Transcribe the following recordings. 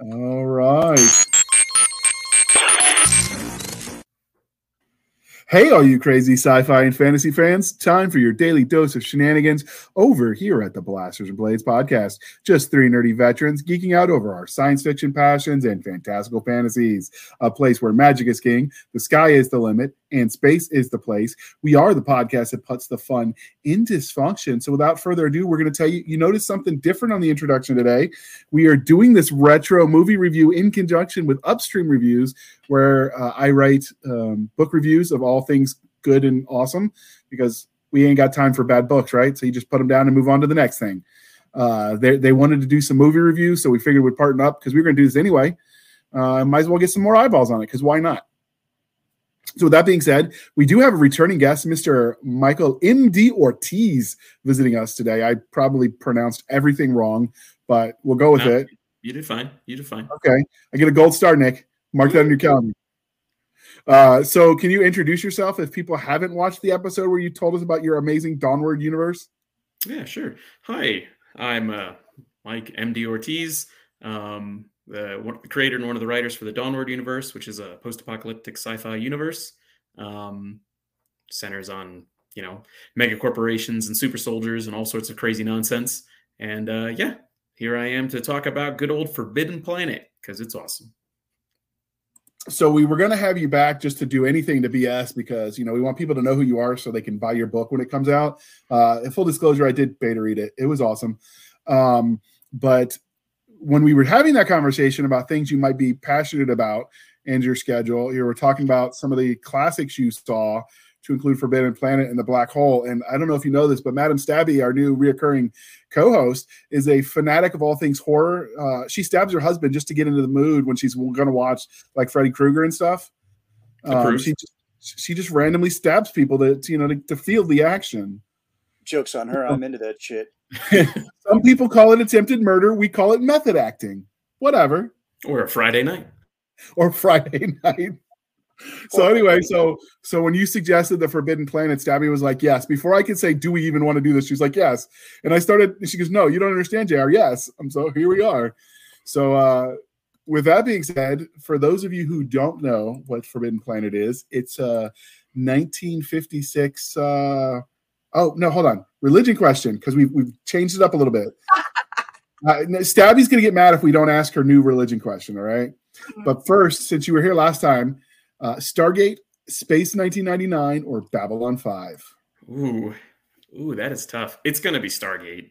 All right. Hey, all you crazy sci fi and fantasy fans, time for your daily dose of shenanigans over here at the Blasters and Blades podcast. Just three nerdy veterans geeking out over our science fiction passions and fantastical fantasies. A place where magic is king, the sky is the limit, and space is the place. We are the podcast that puts the fun in dysfunction. So, without further ado, we're going to tell you you notice something different on the introduction today. We are doing this retro movie review in conjunction with Upstream Reviews, where uh, I write um, book reviews of all things good and awesome because we ain't got time for bad books, right? So, you just put them down and move on to the next thing. Uh, they, they wanted to do some movie reviews, so we figured we'd partner up because we were going to do this anyway. Uh, might as well get some more eyeballs on it because why not? So, with that being said, we do have a returning guest, Mr. Michael M.D. Ortiz, visiting us today. I probably pronounced everything wrong, but we'll go with No, it. You did fine. You did fine. Okay. I get a gold star, Nick. Mark that on your calendar. Uh, so, can you introduce yourself if people haven't watched the episode where you told us about your amazing Dawnward universe? Yeah, sure. Hi, I'm uh, Mike MD Ortiz, um, the, creator and one of the writers for the Dawnward universe, which is a post-apocalyptic sci-fi universe. Um, centers on you know mega corporations and super soldiers and all sorts of crazy nonsense. And uh, yeah, here I am to talk about good old Forbidden Planet because it's awesome. so we were going to have you back just to do anything to BS because you know we want people to know who you are so they can buy your book when it comes out. Uh, full disclosure, I did beta read it; it was awesome. Um, but when we were having that conversation about things you might be passionate about and your schedule, you were talking about some of the classics you saw to include Forbidden Planet and The Black Hole. And I don't know if you know this, but Madam Stabby, our new reoccurring co-host, is a fanatic of all things horror. Uh, she stabs her husband just to get into the mood when she's going to watch like Freddy Krueger and stuff. Um, she just, she just randomly stabs people to, to, you know to, to feel the action. Jokes on her. I'm into that shit. Some people call it attempted murder. We call it method acting. Whatever. Or a Friday night. Or Friday night. So anyway, so so when you suggested the Forbidden Planet, Stabby was like, "Yes." Before I could say, "Do we even want to do this?" She's like, "Yes." And I started. She goes, "No, you don't understand, Jr. Yes." I'm so here we are. So uh, with that being said, for those of you who don't know what Forbidden Planet is, it's a 1956. Uh, oh no, hold on. Religion question because we've we've changed it up a little bit. Uh, Stabby's gonna get mad if we don't ask her new religion question. All right. But first, since you were here last time, uh, Stargate, Space 1999, or Babylon 5? Ooh, ooh, that is tough. It's gonna be Stargate.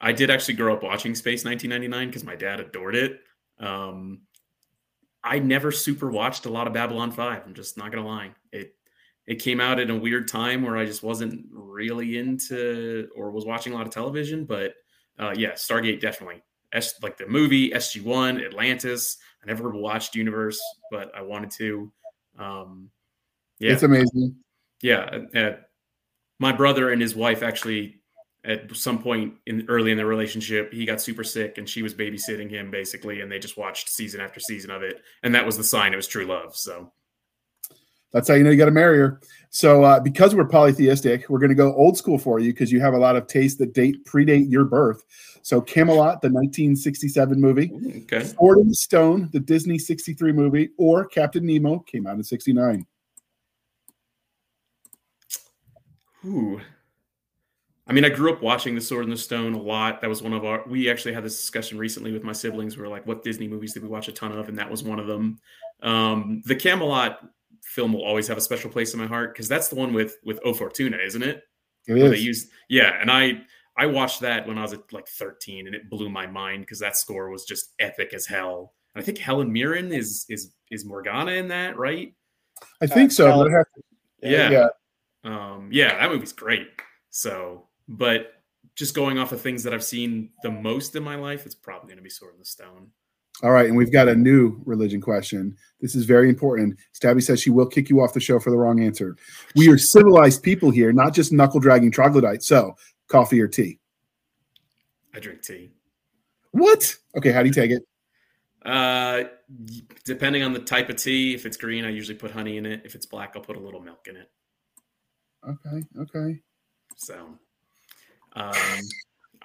I did actually grow up watching Space 1999 because my dad adored it. Um, I never super watched a lot of Babylon 5. I'm just not gonna lie. It it came out at a weird time where I just wasn't really into or was watching a lot of television. But uh, yeah, Stargate definitely. S, like the movie SG1, Atlantis. I never watched Universe, but I wanted to. Um, yeah, It's amazing. yeah uh, my brother and his wife actually at some point in early in their relationship he got super sick and she was babysitting him basically and they just watched season after season of it and that was the sign it was true love so That's how you know you got to marry her. So, uh, because we're polytheistic, we're going to go old school for you because you have a lot of tastes that date predate your birth. So, Camelot, the 1967 movie, okay Sword in the Stone, the Disney 63 movie, or Captain Nemo came out in 69. Ooh. I mean, I grew up watching The Sword in the Stone a lot. That was one of our. We actually had this discussion recently with my siblings. We were like, "What Disney movies did we watch a ton of?" And that was one of them. Um, the Camelot film will always have a special place in my heart because that's the one with with O Fortuna, isn't it? It where they is. used yeah and i i watched that when i was at like 13 and it blew my mind because that score was just epic as hell and i think helen mirren is is is morgana in that right I think Uh, so. Cal- but I have to- Yeah. yeah. um yeah that movie's great so but just going off of things that i've seen the most in my life it's probably going to be sword in the stone All right, and we've got a new religion question. This is very important. Stabby says she will kick you off the show for the wrong answer. We are civilized people here, not just knuckle dragging troglodytes. So, coffee or tea? i drink tea What? Okay, how do you take it? uh depending on the type of tea if it's green i usually put honey in it if it's black i'll put a little milk in it Okay, okay. So, um,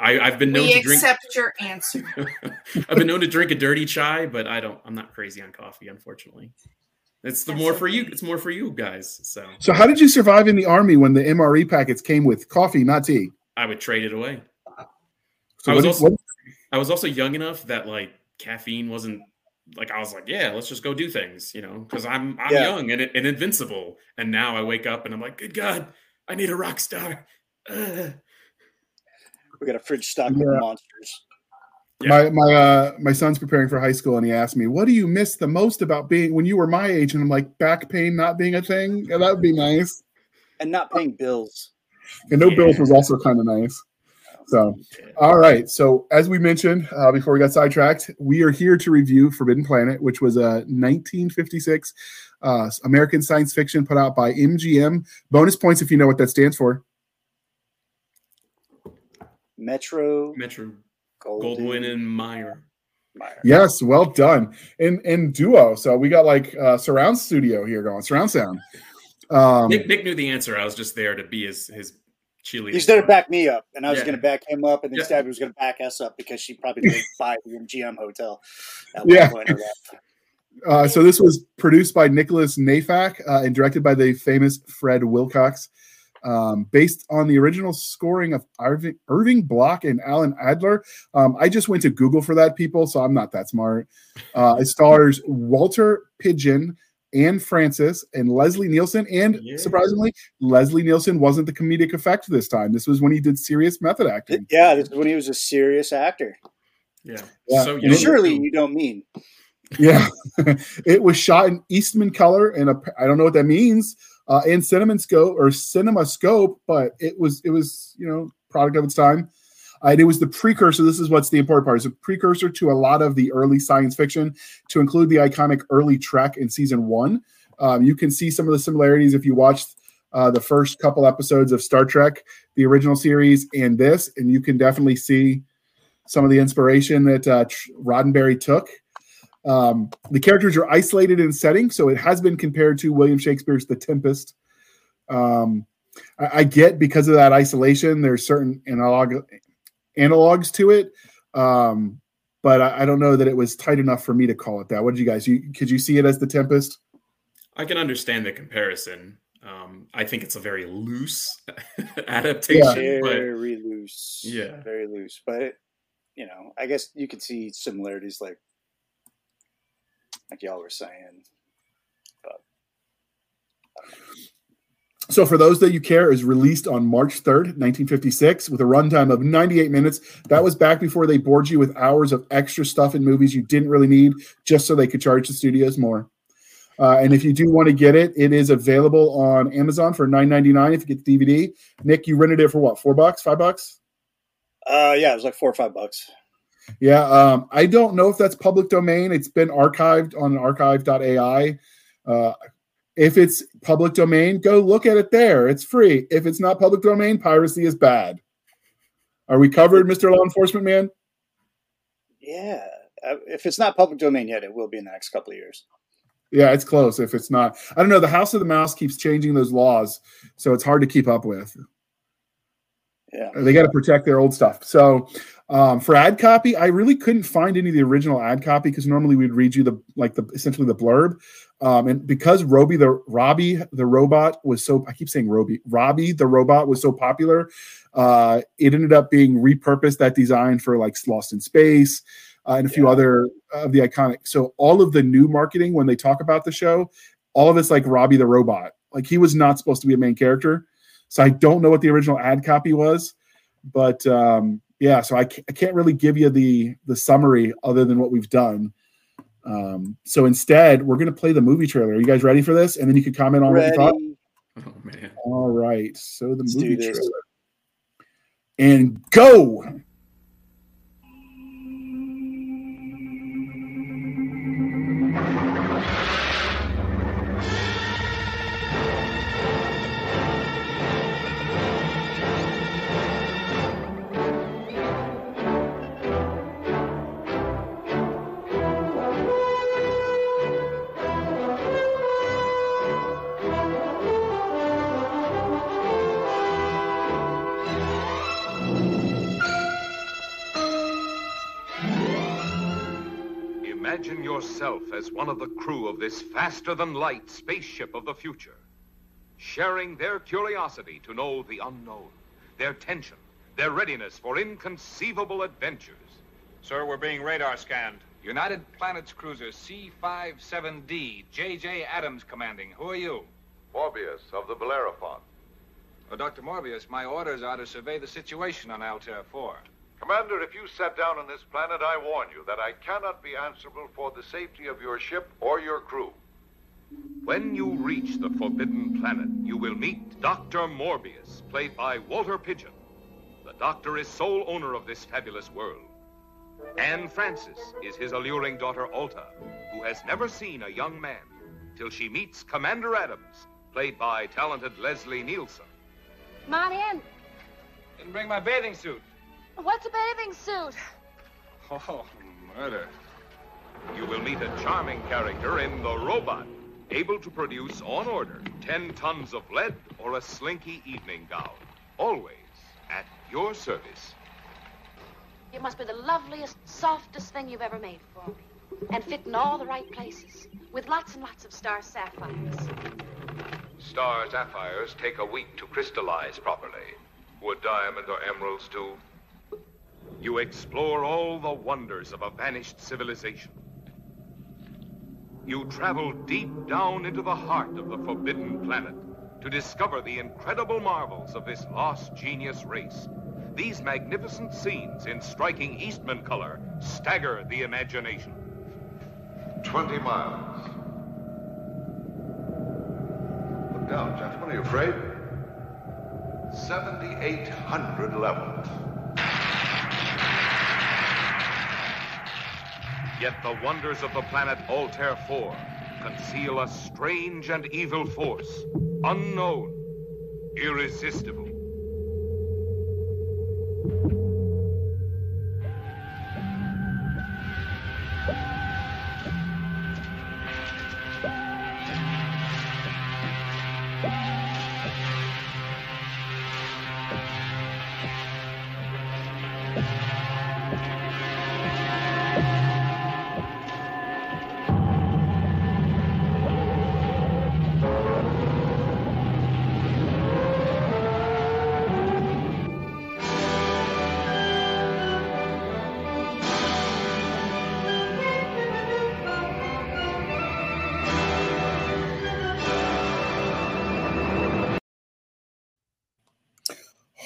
I, I've been known We to drink. accept your answer. I've been known to drink a dirty chai, but I don't. I'm not crazy on coffee, unfortunately. It's the That's more for you. It's more for you guys. So So, how did you survive in the army when the MRE packets came with coffee, not tea? I would trade it away. So I was also- what- I was also young enough that like caffeine wasn't like I was like, yeah, let's just go do things, you know, because I'm I'm Yeah. young and, and invincible. And now I wake up and I'm like, good God, I need a rock star. Ugh. We got a fridge stocked Yeah. with monsters. Yeah. My my uh my son's preparing for high school and he asked me, "What do you miss the most about being when you were my age?" And I'm like, "Back pain not being a thing. Yeah, that would be nice." And not paying bills. And no Yeah. bills was also kind of nice. So, all right. So, as we mentioned uh, before we got sidetracked, we are here to review Forbidden Planet, which was a 1956 uh, American science fiction put out by MGM. Bonus points if you know what that stands for. Metro Metro Goldwyn, Goldwyn and Mayer. Mayer. Yes, well done. In in duo. So we got like uh, surround studio here going, surround sound. Um, Nick, Nick knew the answer. I was just there to be his his cheerleader. He's there to back me up, and I was Yeah. going to back him up, and then Yeah. Stabby was going to back us up because she probably did buy the MGM hotel. At Yeah. one point in her life. Uh, so this was produced by Nicholas Nayfack uh, and directed by the famous Fred Wilcox, um, based on the original scoring of Irving, Irving Block and Alan Adler. Um, I just went to Google for that, people, so I'm not that smart. Uh, it stars Walter Pidgeon, Anne Francis, and Leslie Nielsen. And Yeah. surprisingly, Leslie Nielsen wasn't the comedic effect this time. This was when he did serious method acting. Yeah, this is when he was a serious actor. Yeah. Yeah. So And young. Surely you don't mean. Yeah, it was shot in Eastman color, and a, I don't know what that means, uh, in Cinnamon Scope or Cinema Scope, but it was it was you know product of its time. Uh, and it was the precursor. This is what's the important part: is a precursor to a lot of the early science fiction, to include the iconic early Trek in season one. Um, you can see some of the similarities if you watched uh, the first couple episodes of Star Trek, the original series, and this, and you can definitely see some of the inspiration that uh, Roddenberry took. Um, the characters are isolated in setting, so it has been compared to William Shakespeare's The Tempest. Um, I, I get because of that isolation, there's certain analog analogs to it, um, but I, I don't know that it was tight enough for me to call it that. What did you guys? You could you see it as The Tempest? I can understand the comparison. Um, I think it's a very loose adaptation, but Very loose. Yeah. Very loose. But, you know, I guess you could see similarities like, like y'all were saying. But, So, for those that you care, is released on March 3rd, 1956, with a runtime of 98 minutes. That was back before they bored you with hours of extra stuff in movies you didn't really need, just so they could charge the studios more. Uh, and if you do want to get it, it is available on Amazon for $9.99 if you get the DVD. Nick, you rented it for what, four bucks, five bucks? Uh, yeah, it was like four or five bucks. Yeah, um, I don't know if that's public domain. It's been archived on archive.ai. Uh, if it's public domain, go look at it there. It's free. If it's not public domain, piracy is bad. Are we covered, Mr. Law Enforcement Man? Yeah. Uh, If it's not public domain yet, it will be in the next couple of years. Yeah, it's close. If it's not, I don't know. The House of the Mouse keeps changing those laws, so it's hard to keep up with. Yeah. They got to protect their old stuff. So um, for ad copy, I really couldn't find any of the original ad copy because normally we'd read you the like the essentially the blurb. Um, and because Roby the Robbie the robot was so I keep saying Roby Robbie the robot was so popular, uh, it ended up being repurposed that design for like Lost in Space uh, and a few Yeah. other of the iconic. So all of the new marketing when they talk about the show, all of it's like Robbie the robot. Like he was not supposed to be a main character. So I don't know what the original ad copy was, but um, yeah. So I, ca- I can't really give you the the summary other than what we've done. Um, so instead, we're gonna play the movie trailer. Are you guys ready for this? And then you can comment on what you thought. Oh man, All right. So the Let's movie trailer. And go. Yourself as one of the crew of this faster than light spaceship of the future, sharing their curiosity to know the unknown, their tension, their readiness for inconceivable adventures. Sir, we're being radar scanned. United Planets Cruiser C-57D, J.J. Adams commanding. Who are you? Morbius of the Bellerophon. Uh, well, Dr. Morbius, my orders are to survey the situation on Altair 4. Commander, if you set down on this planet, I warn you that I cannot be answerable for the safety of your ship or your crew. When you reach the Forbidden Planet, you will meet Dr. Morbius, played by Walter Pidgeon. The Doctor is sole owner of this fabulous world. Anne Francis is his alluring daughter Alta, who has never seen a young man till she meets Commander Adams, played by talented Leslie Nielsen. Come in. Didn't bring my bathing suit. What's a bathing suit? Oh, murder. You will meet a charming character in The Robot, able to produce on order 10 tons of lead or a slinky evening gown. Always at your service. It must be the loveliest, softest thing you've ever made for me. And fit in all the right places. With lots and lots of star sapphires. Star sapphires take a week to crystallize properly. Would diamond or emeralds do? You explore all the wonders of a vanished civilization. You travel deep down into the heart of the Forbidden Planet to discover the incredible marvels of this lost genius race. These magnificent scenes in striking Eastman color stagger the imagination. 20 miles. Look down, gentlemen. Are you afraid? 7,800 levels. Yet the wonders of the planet Altair 4 conceal a strange and evil force, unknown, irresistible.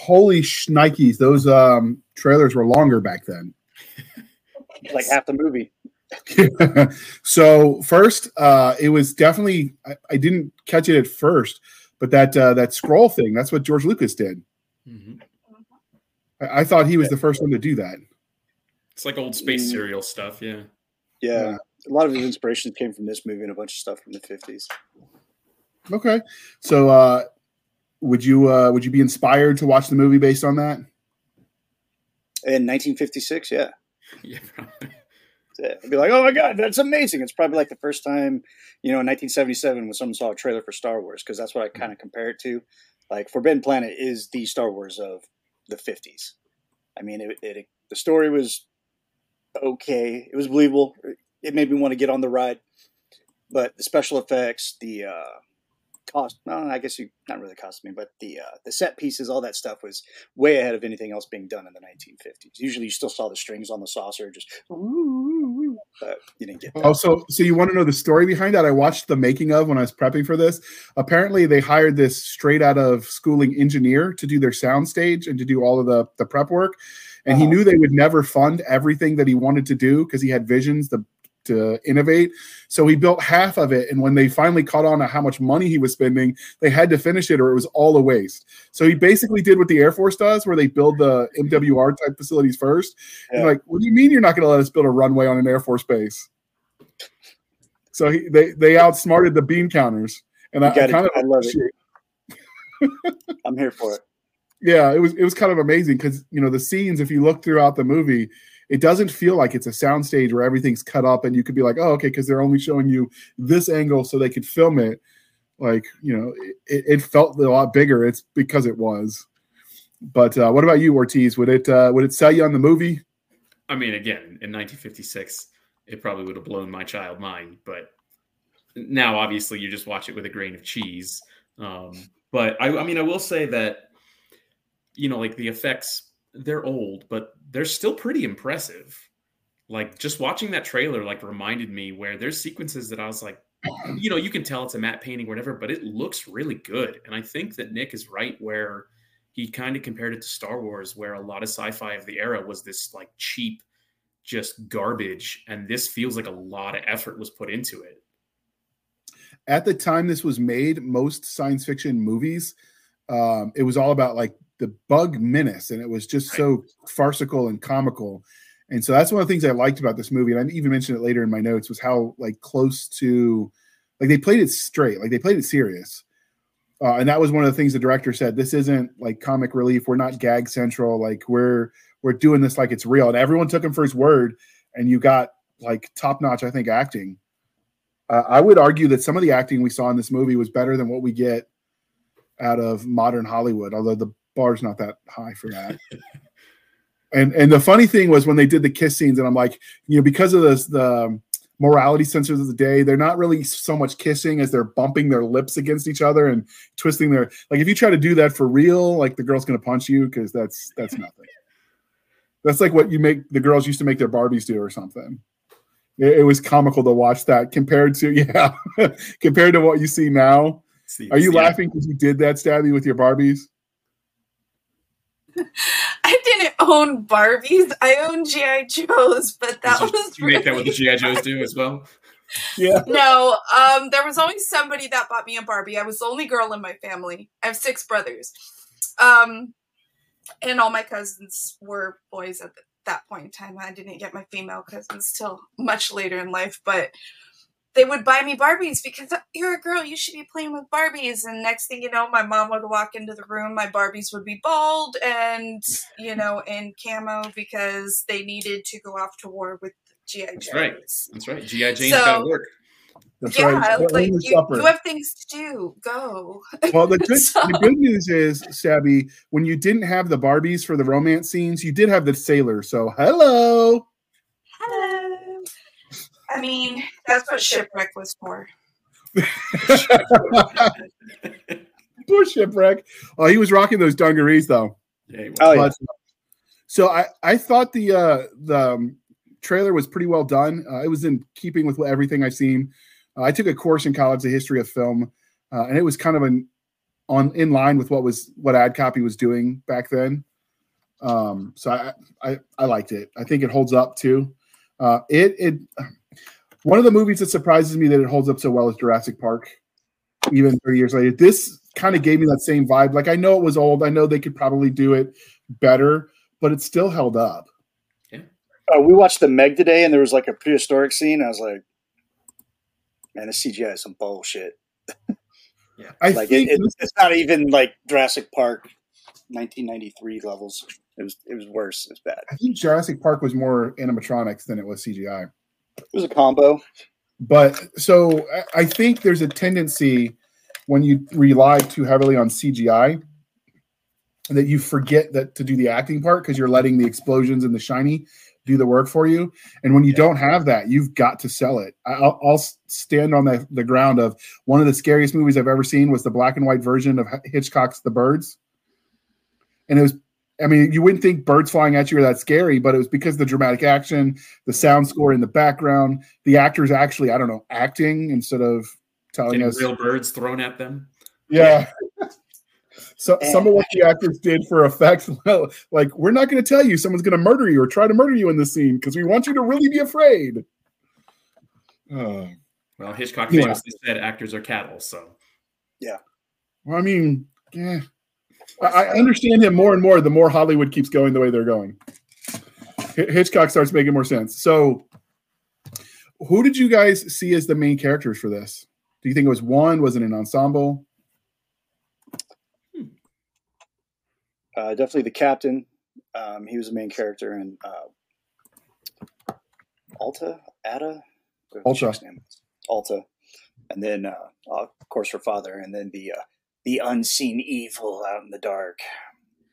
Holy shnikes! Those um, trailers were longer back then. Like half the movie. so first, uh, it was definitely I, I didn't catch it at first, but that uh, that scroll thing that's what George Lucas did. Mhm. I, I thought he was the first one to do that. It's like old space Mm. serial stuff. Yeah. Yeah. Yeah. A lot of his inspirations came from this movie and a bunch of stuff from the 50s. Okay, so uh, would you uh, would you be inspired to watch the movie based on that? In 1956, yeah. Yeah. probably. Yeah, I'd be like, oh my God, that's amazing. It's probably like the first time, you know, in 1977 when someone saw a trailer for Star Wars, because that's what I kind of compare it to. Like, Forbidden Planet is the Star Wars of the 50s. I mean, it, it the story was okay. It was believable. It made me want to get on the ride. But the special effects, the uh, cost, no, I guess you not really cost me, but the uh, the set pieces, all that stuff was way ahead of anything else being done in the 1950s. Usually, you still saw the strings on the saucer, just but you didn't get that. Oh, so so you want to know the story behind that? I watched the making of when I was prepping for this. Apparently, they hired this straight out of schooling engineer to do their sound stage and to do all of the the prep work. And he Uh-huh. knew they would never fund everything that he wanted to do because he had visions to to innovate. So he built half of it. And when they finally caught on to how much money he was spending, they had to finish it or it was all a waste. So he basically did what the Air Force does, where they build the MWR type facilities first. And like, what do you mean you're not going to let us build a runway on an Air Force base? So he, they they outsmarted the bean counters, and I, You I kind of I love it. I'm here for it. yeah, it was it was kind of amazing because you know the scenes. If you look throughout the movie, it doesn't feel like it's a soundstage where everything's cut up, and you could be like, oh, okay, because they're only showing you this angle so they could film it. Like you know, it, it felt a lot bigger. It's because it was. But uh, what about you, Ortiz? Would it uh, would it sell you on the movie? I mean, again, in 1956, it probably would have blown my child mind. But now, obviously, you just watch it with a grain of cheese. Um, but I, I mean, I will say that you know, like the effects, they're old, but they're still pretty impressive. Like just watching that trailer, like reminded me where there's sequences that I was like, you know, you can tell it's a matte painting, whatever, but it looks really good. And I think that Nick is right where he kind of compared it to Star Wars, where a lot of sci-fi of the era was this like cheap, just garbage, and this feels like a lot of effort was put into it. At the time this was made, most science fiction movies, um, it was all about like the bug menace, and it was just so farcical and comical. And so that's one of the things I liked about this movie, and I even mentioned it later in my notes, was how like close to like they played it straight, like they played it serious. Uh, and that was one of the things the director said. This isn't like comic relief. We're not gag central. Like we're we're doing this like it's real. And everyone took him for his word. And you got like top notch, I think, acting. Uh, I would argue that some of the acting we saw in this movie was better than what we get out of modern Hollywood. Although the bar's not that high for that. and and the funny thing was when they did the kiss scenes, and I'm like, you know, because of this the um, morality censors of the day, they're not really so much kissing as they're bumping their lips against each other and twisting their like if you try to do that for real, like the girl's gonna punch you because that's that's nothing. That's like what you make the girls used to make their Barbies do or something. It, it was comical to watch that compared to yeah, compared to what you see now. See, Are you see, laughing because you did that, Stabby, with your Barbies? I didn't own Barbies. I owned GI Joes, but that you, was. you make that what the GI Joes do as well? Yeah. No, um, there was always somebody that bought me a Barbie. I was the only girl in my family. I have six brothers, um, and all my cousins were boys at that point in time. I didn't get my female cousins till much later in life, but they would buy me Barbies because you're a girl, you should be playing with Barbies. And next thing you know, my mom would walk into the room, my Barbies would be bald and, you know, in camo because they needed to go off to war with G.I. Jones. That's right. That's right. G.I. Jane's so, got to work. That's yeah, right. like you, you, have things to do. Go. Well, the good, so. the good news is, Stabby, when you didn't have the Barbies for the romance scenes, you did have the sailor. So, hello. Hello. I mean, that's what shipwreck was for. Poor shipwreck. Oh, he was rocking those dungarees though. Yeah, oh, yeah. So I I thought the uh, the um, trailer was pretty well done. Uh, it was in keeping with everything I've seen. Uh, I took a course in college, the history of film, uh, and it was kind of an on in line with what was what ad copy was doing back then. Um, so I, I I liked it. I think it holds up too. Uh, it it one of the movies that surprises me that it holds up so well is Jurassic Park, even 30 years later. This kind of gave me that same vibe. Like I know it was old, I know they could probably do it better, but it still held up. Yeah. Uh, we watched the Meg today, and there was like a prehistoric scene. I was like, man, the CGI is some bullshit. yeah, I like it, it, it's not even like Jurassic Park 1993 levels. It was it was worse. It was bad. I think Jurassic Park was more animatronics than it was CGI. It was a combo. But so I think there's a tendency when you rely too heavily on CGI that you forget that to do the acting part because you're letting the explosions and the shiny do the work for you. And when you yeah. don't have that, you've got to sell it. I'll, I'll stand on the, the ground of one of the scariest movies I've ever seen was the black and white version of Hitchcock's The Birds. And it was I mean, you wouldn't think birds flying at you are that scary, but it was because the dramatic action, the sound score in the background, the actors actually, I don't know, acting instead of telling Getting us real birds thrown at them. Yeah. so some of what the actors did for effect, well, like we're not going to tell you someone's going to murder you or try to murder you in the scene because we want you to really be afraid. Uh, well, Hitchcock famously yeah. said actors are cattle, so yeah. Well, I mean, yeah. I understand him more and more the more Hollywood keeps going the way they're going. Hitchcock starts making more sense. So, who did you guys see as the main characters for this? Do you think it was one? Was it an ensemble? Uh, definitely the captain. Um, he was the main character, and uh, Alta, Ada, Alta, Alta, and then uh, of course her father, and then the uh, the unseen evil out in the dark.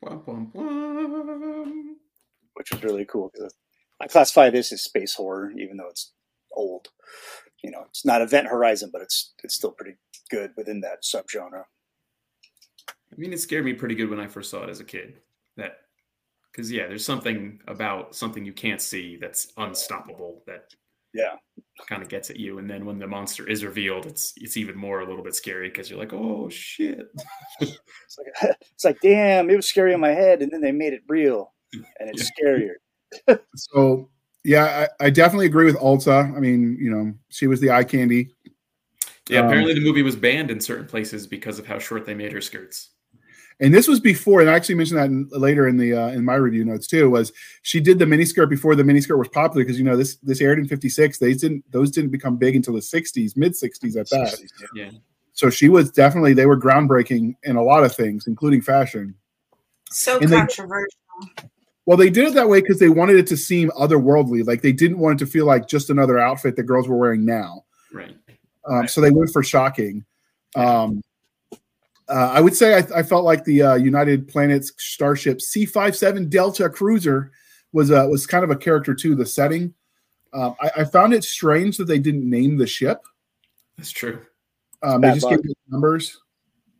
Bum, bum, Which was really cool because I classify this as space horror, even though it's old. You know, it's not Event Horizon, but it's it's still pretty good within that subgenre. I mean, it scared me pretty good when I first saw it as a kid. That because yeah, there's something about something you can't see that's unstoppable that Yeah, kind of gets at you. And then when the monster is revealed, it's it's even more a little bit scary because you're like, oh shit. it's like it's like damn, it was scary in my head, and then they made it real, and it's scarier. So yeah, I, I definitely agree with Ulta. I mean, you know, she was the eye candy. Yeah, Um, apparently the movie was banned in certain places because of how short they made her skirts. And this was before, and I actually mentioned that in, later in the uh, in my review notes too. Was she did the miniskirt before the miniskirt was popular? Because you know this this aired in '56. They didn't those didn't become big until the '60s, mid '60s at that. Yeah. So she was definitely they were groundbreaking in a lot of things, including fashion. So And they- controversial. Well, they did it that way because they wanted it to seem otherworldly. Like they didn't want it to feel like just another outfit that girls were wearing now. Right. Um, So they went for shocking. Um, uh, I would say I, I felt like the uh, United Planets Starship C57 Delta cruiser was uh, was kind of a character too. The setting, um, I, I found it strange that they didn't name the ship. That's true. Um, they just luck. gave it numbers.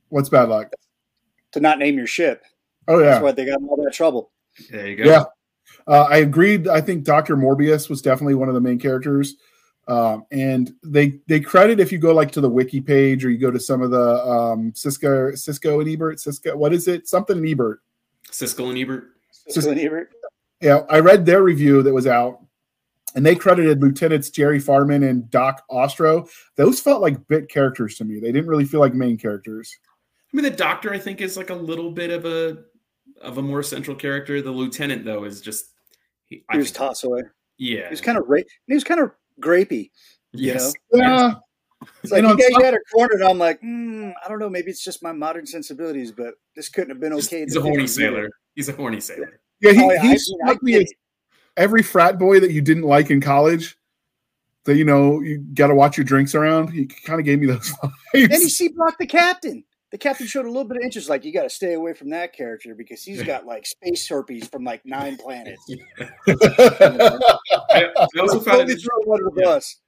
What's bad luck? To not name your ship, Oh yeah, that's why they got in all that trouble. There you go. Yeah. Uh, I agreed. I think Dr. Morbius was definitely one of the main characters. Um, and they they credit if you go like to the wiki page or you go to some of the um, Cisco Cisco and Ebert Cisco what is it something and Ebert Cisco and Ebert. Siskel and Ebert. yeah I read their review that was out and they credited Lieutenants Jerry Farman and Doc Ostrow those felt like bit characters to me they didn't really feel like main characters I mean, the doctor I think is like a little bit of a of a more central character. The lieutenant though is just he, He was think- toss away. yeah. He was kind of ra- he was kind of grapey. yes. yeah It's like And you on guys top- had her cornered. I'm like, mm, I don't know. Maybe it's just my modern sensibilities, but this couldn't have been okay. He's a horny do. sailor. He's a horny sailor. yeah he, Oh, yeah, I he mean, I struck me as every frat boy that you didn't like in college that you know you got to watch your drinks around he kind of gave me those Then he vibes see blocked the captain. The captain showed a little bit of interest. Like, you got to stay away from that character because he's got like space herpes from like nine planets. I, I also found it throw him under the yeah. bus.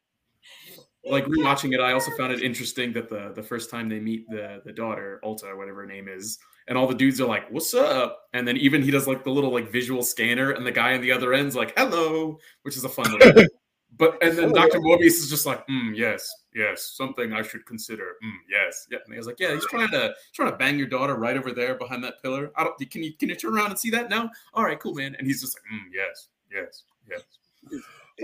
like rewatching it. I also found it interesting that the the first time they meet the the daughter Ulta or whatever her name is, and all the dudes are like, "What's up?" And then even he does like the little like visual scanner, and the guy on the other end's like, "Hello," which is a fun little. But and then Doctor Morbius is just like, mm, "Yes, yes, something I should consider." Mm, yes, yeah. And he was like, "Yeah, he's trying to he's trying to bang your daughter right over there behind that pillar. I don't. Can you can you turn around and see that now? All right, cool, man." And he's just like, mm, "Yes, yes, yes."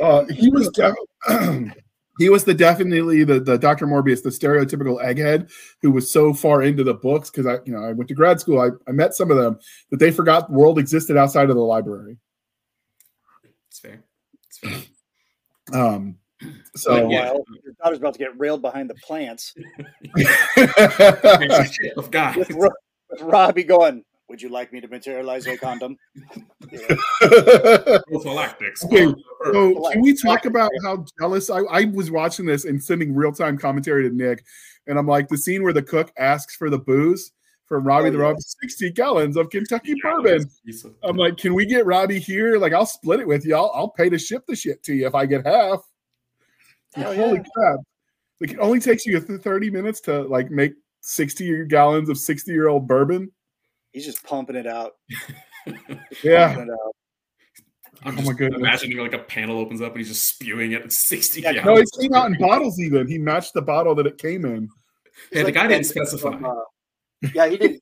uh, he was def- he was the definitely the, the Dr. Morbius, the stereotypical egghead who was so far into the books because I you know I went to grad school. I, I met some of them that they forgot the world existed outside of the library. It's fair. It's fair. Um, so Like, yeah. While your daughter's about to get railed behind the plants of guys. with, Ro- with Robbie going, Would you like me to materialize a condom? Yeah. Prophylactics. Okay, so can we talk about how jealous I, I was watching this and sending real time commentary to Nick, and I'm like the scene where the cook asks for the booze from Robbie Oh, the yeah. Rob, 60 gallons of Kentucky bourbon. I'm like, can we get Robbie here? Like, I'll split it with you. I'll, I'll pay to ship the shit to you if I get half. Hell Holy yeah. crap! Like, it only takes you 30 minutes to like make 60 gallons of 60 year old bourbon. He's just pumping it out. Yeah. Pumping it out. I'm Oh just my goodness. imagining like a panel opens up and he's just spewing it at 60 Yeah, gallons. No, it came out in bottles. Even he matched the bottle that it came in. Hey, the guy didn't specify. from, uh, yeah, he didn't.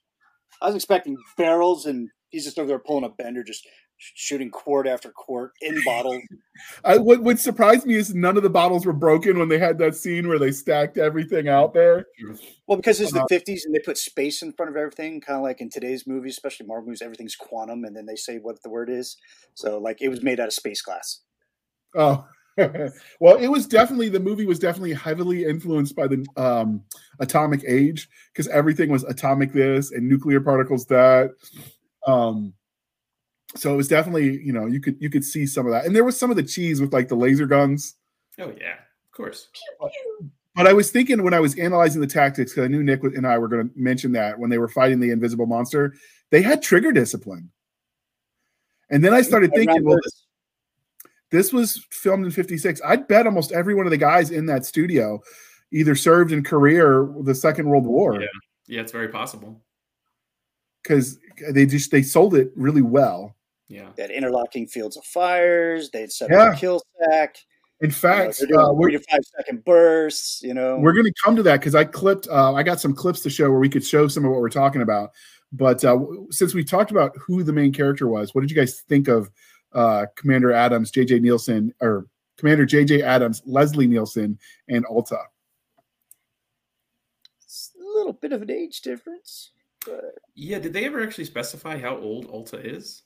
I was expecting barrels, and he's just over there pulling a bender, just shooting quart after quart in bottle. I, what would surprise me is none of the bottles were broken when they had that scene where they stacked everything out there. Well, because it's the Uh-huh. 50s and they put space in front of everything, kind of like in today's movies, especially Marvel movies, everything's quantum, and then they say what the word is. So, like, it was made out of space glass. Oh, well, it was definitely the movie was definitely heavily influenced by the um, atomic age because everything was atomic this and nuclear particles that. Um, so it was definitely you know you could you could see some of that, and there was some of the cheese with like the laser guns. Oh, yeah, of course. But I was thinking when I was analyzing the tactics, because I knew Nick and I were going to mention that when they were fighting the invisible monster, they had trigger discipline. And then I started thinking, well, this was filmed in 56. I'd bet almost every one of the guys in that studio either served in Korea or the Second World War Yeah, yeah, it's very possible. because they just they sold it really well. Yeah, They had interlocking fields of fires. They'd set Yeah. up a kill stack. In You know, fact, they're doing uh, we're, three to five second bursts. You know, we're going to come to that because I clipped. Uh, I got some clips to show where we could show some of what we're talking about. But uh, since we talked about who the main character was, what did you guys think of uh, Commander Adams, JJ Nielsen, or Commander JJ Adams, Leslie Nielsen, and Alta. It's a little bit of an age difference. But yeah. Did they ever actually specify how old Ulta is?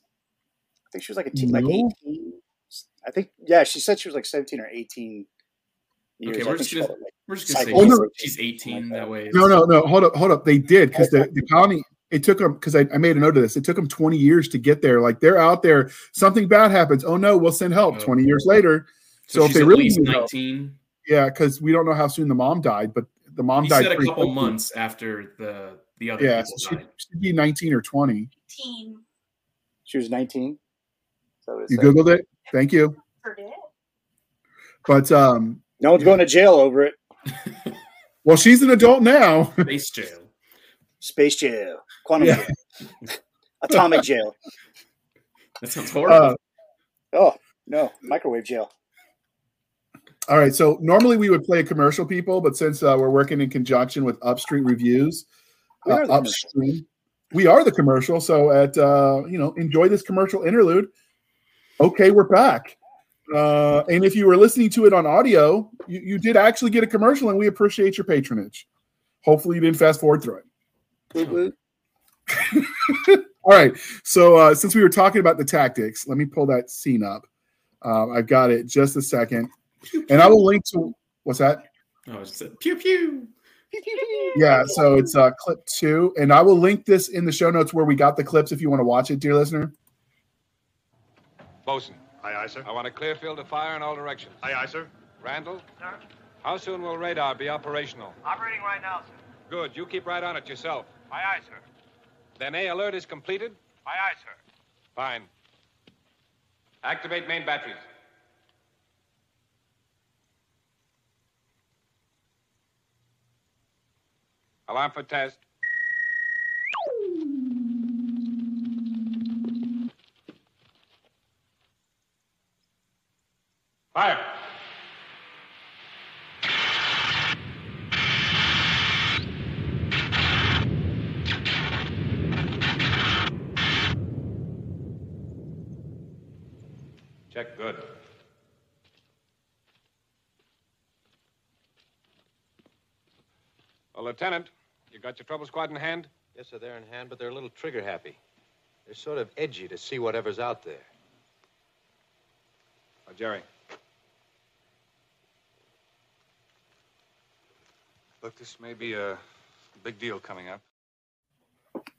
I think she was like a teen, like eighteen. I think yeah, she said she was like seventeen or eighteen. Years. Okay, we're just gonna like, we're just gonna say Cycle she's, no. she's 18 that way. No, no, no. Hold up, hold up. They did because the, the colony. It took them because I, I made a note of this. It took them 20 years to get there. Like they're out there, something bad happens. Oh no, we'll send help. Oh. 20 years later. So, So if they at really least need help- Yeah, because we don't know how soon the mom died, but the mom He died said a couple quickly. months after the the other Yeah, so she, died. she'd be 19 or 20. Teen. She was nineteen. Is that what it You said? googled it. Thank you. Forget. But um, No one's going to jail over it. well, she's an adult now. Space jail. Space jail, quantum Yeah. jail, atomic jail. That sounds horrible. Uh, Oh no, microwave jail. all right. So normally we would play a commercial, people, but since uh, we're working in conjunction with Upstreet Reviews, We uh, are the commercial. Upstream, we are the commercial. So at uh, you know, enjoy this commercial interlude. Okay, we're back. Uh, and if you were listening to it on audio, you, you did actually get a commercial, and we appreciate your patronage. Hopefully, you didn't fast forward through it. Woot woot. All right. So uh, since we were talking about the tactics, let me pull that scene up. Uh, I've got it just a second, and I will link to what's that? oh, it's just a pew pew. Yeah. So it's uh, clip two, and I will link this in the show notes where we got the clips if you want to watch it, dear listener. Bosun, Aye, aye, sir. I want a clear field of fire in all directions. Aye, aye, sir. Randall, Sir? how soon will radar be operational? Operating right now, sir. Good. You keep right on it yourself. Aye, aye, sir. Then A alert is completed. Aye, aye, sir. Fine. Activate main batteries. Alarm for test. Fire. Check good. Well, Lieutenant, you got your trouble squad in hand? Yes, sir, they're in hand, but they're a little trigger happy. They're sort of edgy to see whatever's out there. Oh, Jerry. Look, this may be a big deal coming up.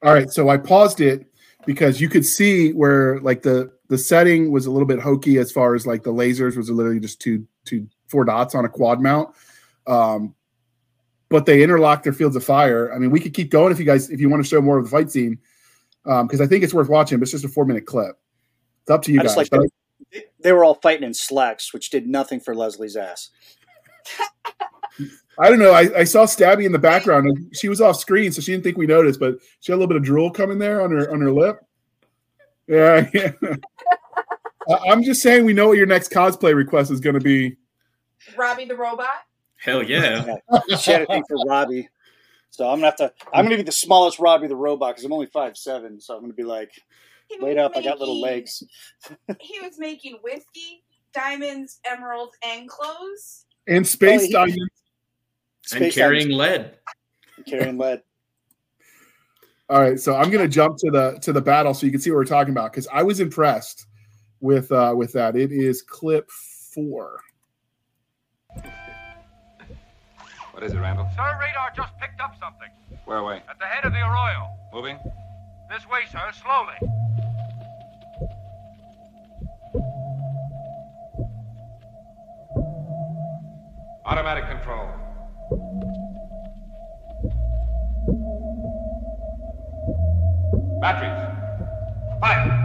All right. So I paused it because you could see where like the the setting was a little bit hokey as far as like the lasers was literally just two two four dots on a quad mount. Um, but they interlock their fields of fire. I mean, we could keep going if you guys if you want to show more of the fight scene um, because I think it's worth watching. But it's just a four minute clip. It's up to you I guys. like But- that they were all fighting in slacks, which did nothing for Leslie's ass. I don't know. I, I saw Stabby in the background. and She was off screen, so she didn't think we noticed, but she had a little bit of drool coming there on her on her lip. Yeah, yeah. I'm just saying we know what your next cosplay request is going to be. Robbie the robot. Hell yeah. She had a thing for Robbie, so I'm gonna have to. I'm gonna be the smallest Robbie the robot because I'm only five seven. So I'm gonna be like, He wait was up, I got little legs. He was making whiskey, diamonds, emeralds, and clothes. And space Oh, he- diamonds. And carrying Diamonds lead. carrying lead. All right, so I'm going to jump to the to the battle so you can see what we're talking about because I was impressed with uh with that. It is clip four. What is it, Randall? Sir, radar just picked up something. Where away? At the head of the arroyo. Moving. This way, sir, slowly. Automatic control. Batteries. Fire.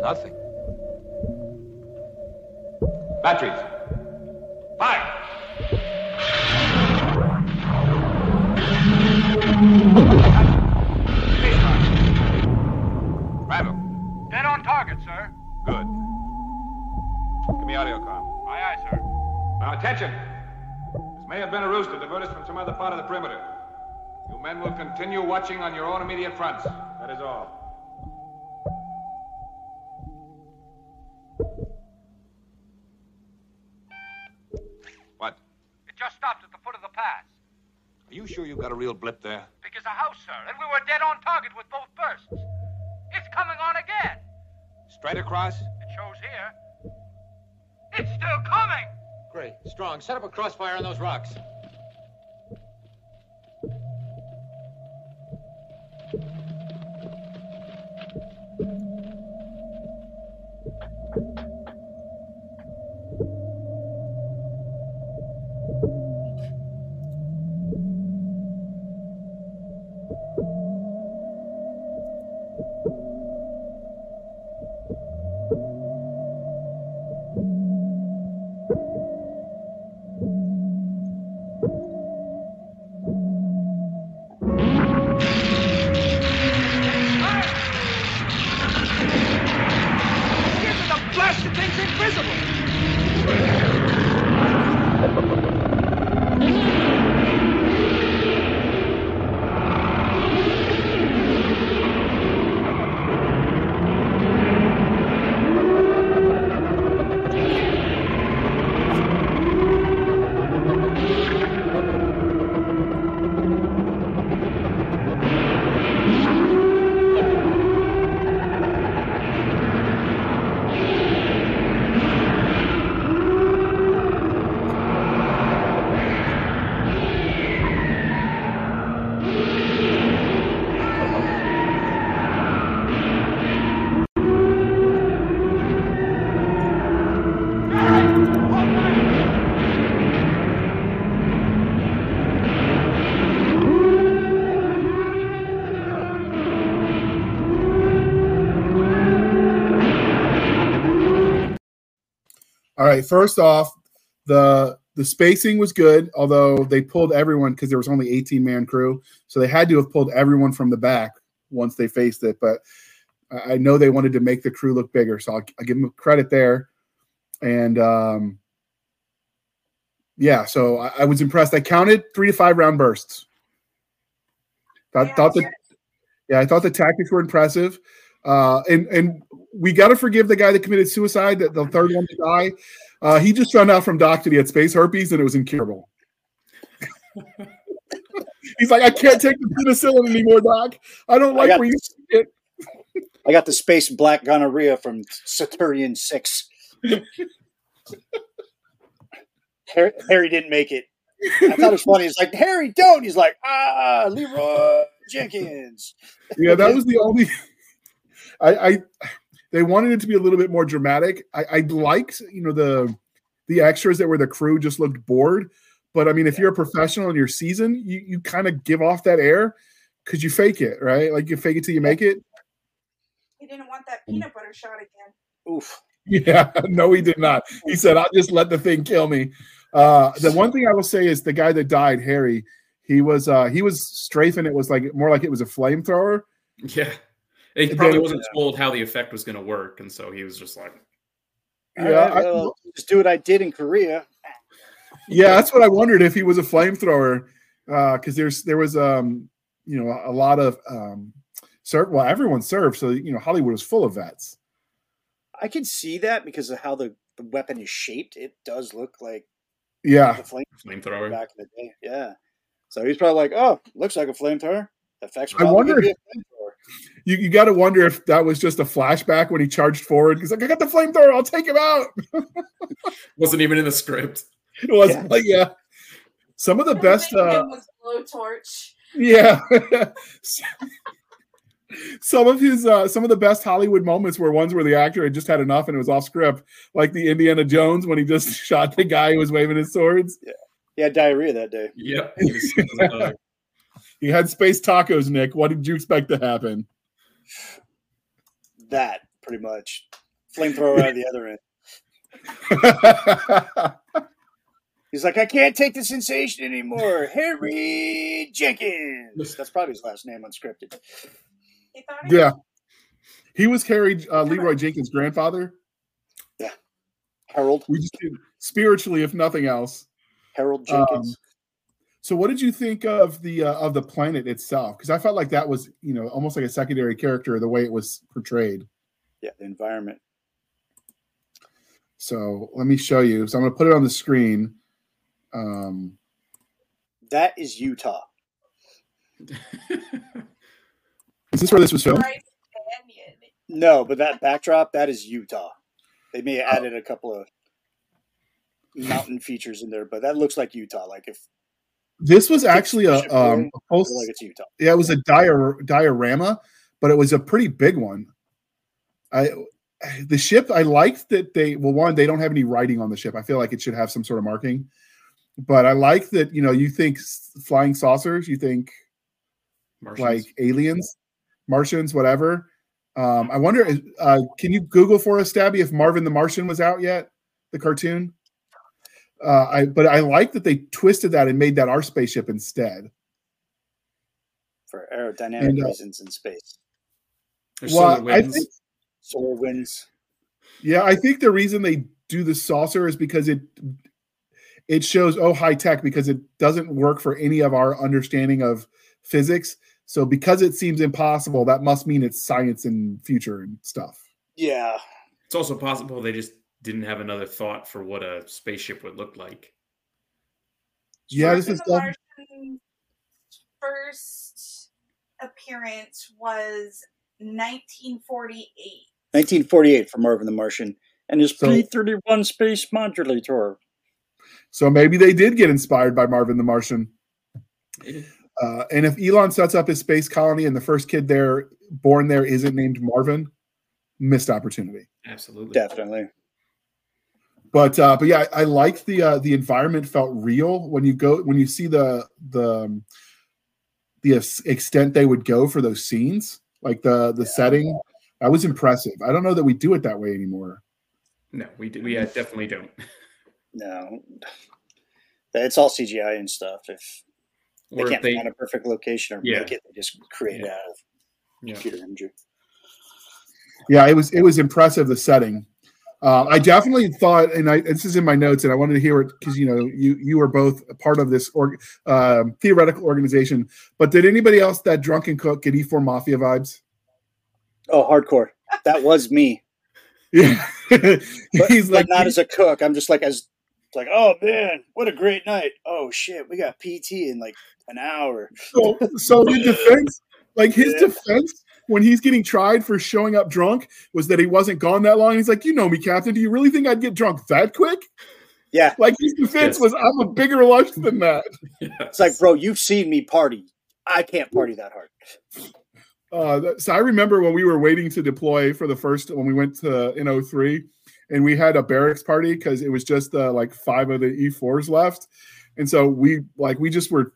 Nothing. Batteries. Fire! Bravo. Dead on target, sir. Good. Give me audio comm. Aye, aye, sir. Now, attention! This may have been a ruse to divert us from some other part of the perimeter. You men will continue watching on your own immediate fronts. That is all. Are you sure you've got a real blip there? Big as a house, sir, and we were dead on target with both bursts. It's coming on again. Straight across? It shows here. It's still coming. Great. Strong. Set up a crossfire on those rocks. Right. First off, the the spacing was good, although they pulled everyone because there was only 18 man crew, so they had to have pulled everyone from the back once they faced it. But I I know they wanted to make the crew look bigger, so I'll, I'll give them credit there. And um, yeah, so I, I was impressed. I counted three to five round bursts. Thought, thought that, yeah, I thought the tactics were impressive. Uh, and and we got to forgive the guy that committed suicide, that the third one to die. Uh, he just found out from Doc that he had space herpes and it was incurable. He's like, I can't take the penicillin anymore, Doc. I don't like got where you this. see it. I got the space black gonorrhea from Saturnian Six. Harry, Harry didn't make it. I thought it was funny. He's like, Harry, don't. He's like, ah, Leroy Jenkins. Yeah, that was the only. I, I they wanted it to be a little bit more dramatic. I, I liked, you know, the the extras that were the crew just looked bored. But I mean, if you're a professional in your season, you, you kind of give off that air because you fake it, right? Like you fake it till you make it. He didn't want that peanut butter shot again. Oof. Yeah, no, he did not. He said, "I'll just let the thing kill me." Uh, the one thing I will say is the guy that died, Harry. He was uh, he was strafing. It was like more like it was a flamethrower. Yeah. He probably then- wasn't told how the effect was going to work, and so he was just like, All right, well, just do what I did in Korea. Yeah, that's what I wondered if he was a flamethrower, because there's there was um you know a lot of um serve. Well, everyone served, so you know Hollywood was full of vets. I can see that because of how the, the weapon is shaped. It does look like Yeah, the flame flamethrower. back in the day. Yeah. So he's probably like, oh, looks like a flamethrower. Effects I wonder be if- a flamethrower. You you got to wonder if that was just a flashback when he charged forward. He's like, I got the flamethrower, I'll take him out. wasn't even in the script. It was Yeah. like yeah, some of the best. Making uh him with blowtorch. Yeah. some of his uh some of the best Hollywood moments were ones where the actor had just had enough and it was off script, like the Indiana Jones when he just shot the guy who was waving his swords. He had diarrhea that day. Yep. He was- he was a dog. He had space tacos, Nick. What did you expect to happen? That pretty much. Flamethrower out of the other end. He's like, I can't take the sensation anymore. Harry Jenkins. That's probably his last name unscripted. He thought he yeah. He was Harry uh, Leroy Jenkins' grandfather. Yeah. Harold. We just did spiritually, if nothing else. Harold Um, Jenkins. So, what did you think of the uh, of the planet itself? Because I felt like that was, you know, almost like a secondary character the way it was portrayed. yeah, the environment. So, let me show you. So, I'm going to put it on the screen. Um, That is Utah. is this where this was filmed? No, but that backdrop, that is Utah. They may have added a couple of mountain features in there, but that looks like Utah. Like if This was actually a um, a post, like it's Utah. yeah, it was a dior- diorama, but it was a pretty big one. I the ship I liked that they well one they don't have any writing on the ship. I feel like it should have some sort of marking. But I like that you know you think flying saucers, you think Martians. like aliens, Martians, whatever. Um, I wonder, uh, can you Google for us, Stabby, if Marvin the Martian was out yet, the cartoon? Uh, I but I like that they twisted that and made that our spaceship instead. for aerodynamic And, uh, reasons in space. There's Well, solar I think Solar winds. Yeah, I think the reason they do the saucer is because it it shows oh high tech because it doesn't work for any of our understanding of physics. So because it seems impossible, that must mean it's science and future and stuff. Yeah. It's also possible they just didn't have another thought for what a spaceship would look like. Yeah, this is the stuff. First appearance was 1948. 1948 for Marvin the Martian and his So- P-31 space modulator. So maybe they did get inspired by Marvin the Martian. Uh, and if Elon sets up his space colony and the first kid there born there isn't named Marvin, missed opportunity. Absolutely. Definitely. But uh but yeah i, I like the uh the environment felt real when you go when you see the the um, the extent they would go for those scenes like the the setting that was impressive i don't know that we do it that way anymore No, we do, we uh, definitely don't. No. It's all CGI and stuff. If they Or can't they, find a perfect location or Yeah. make it, they just create it Yeah. out of yeah. computer imagery. yeah it was it was impressive the setting uh, I definitely thought, and I this is in my notes, and I wanted to hear it because you know you you were both part of this or, um theoretical organization. But did anybody else that drunken cook get E4 Mafia vibes? Oh, hardcore. That was me. Yeah, he's but like not as a cook. I'm just like as like, oh man, what a great night. Oh shit, we got PT in like an hour. so, so in defense, like his Yeah. defense when he's getting tried for showing up drunk was that he wasn't gone that long. He's like, you know me, Captain. Do you really think I'd get drunk that quick? Yeah. Like his defense Yes. was, I'm a bigger lunch than that. It's like, bro, you've seen me party. I can't party that hard. Uh, so I remember when we were waiting to deploy for the first when we went to in 03 and we had a barracks party because it was just uh, like five of the E4s left. And so we like we just were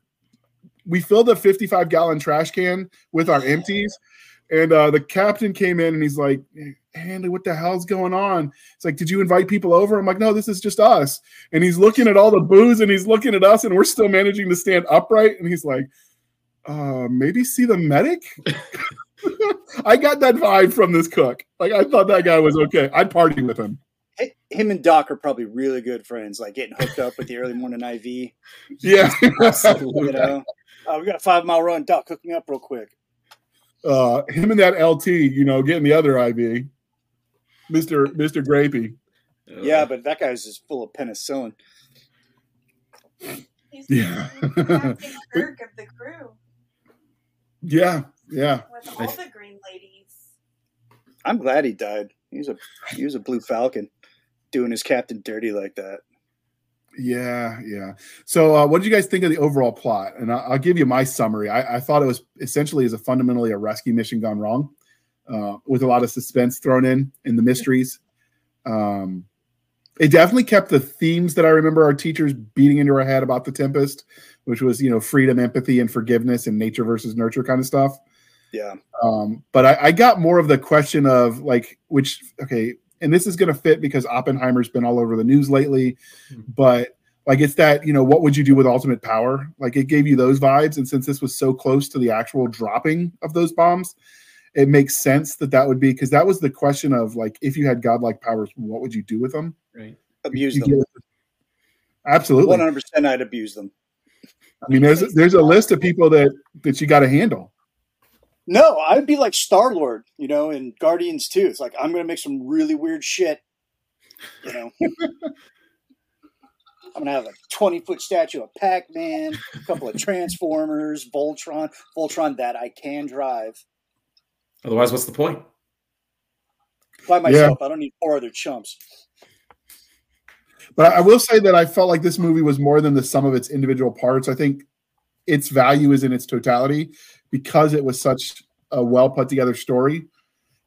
we filled a 55 gallon trash can with our empties. And uh, the captain came in and he's like, Handley, what the hell's going on? It's like, did you invite people over? I'm like, no, this is just us. And he's looking at all the booze and he's looking at us and we're still managing to stand upright. And he's like, uh, maybe see the medic? I got that vibe from this cook. Like I thought that guy was okay. I'd party with him. Him and Doc are probably really good friends, like getting hooked up with the early morning IV. Yeah. You know, oh, we got a five mile run. Doc, hook me up real quick. Uh, him and that LT, you know, getting the other IV, Mister Mister Grapey. Yeah, but that guy's just full of penicillin. He's Yeah. Captain Kirk of the crew Yeah, yeah. with all the green ladies. I'm glad he died. He was a he was a blue falcon, doing his captain dirty like that. Yeah, yeah. So, uh, what did you guys think of the overall plot? And I- I'll give you my summary. I, I thought it was essentially as a fundamentally a rescue mission gone wrong, uh, with a lot of suspense thrown in in the mysteries. Um, it definitely kept the themes that I remember our teachers beating into our head about the Tempest, which was you know freedom, empathy, and forgiveness, and nature versus nurture kind of stuff. Yeah, Um, but I, I got more of the question of like, which okay, and this is going to fit because Oppenheimer's been all over the news lately, hmm. but like it's that you know what would you do with ultimate power? Like it gave you those vibes, and since this was so close to the actual dropping of those bombs, it makes sense that that would be because that was the question of like if you had godlike powers, what would you do with them? Right. Abuse You them. get- Absolutely. One hundred percent, I'd abuse them. I mean, there's there's a list of people that that you got to handle. No, I'd be like Star Lord, you know, in Guardians 2. It's like I'm gonna make some really weird shit. You know. I'm gonna have a 20 foot statue of Pac-Man, a couple of Transformers, Voltron, Voltron that I can drive Otherwise, what's the point? by myself. I don't need four other chumps. But I will say that I felt like this movie was more than the sum of its individual parts. I think its value is in its totality because it was such a well put together story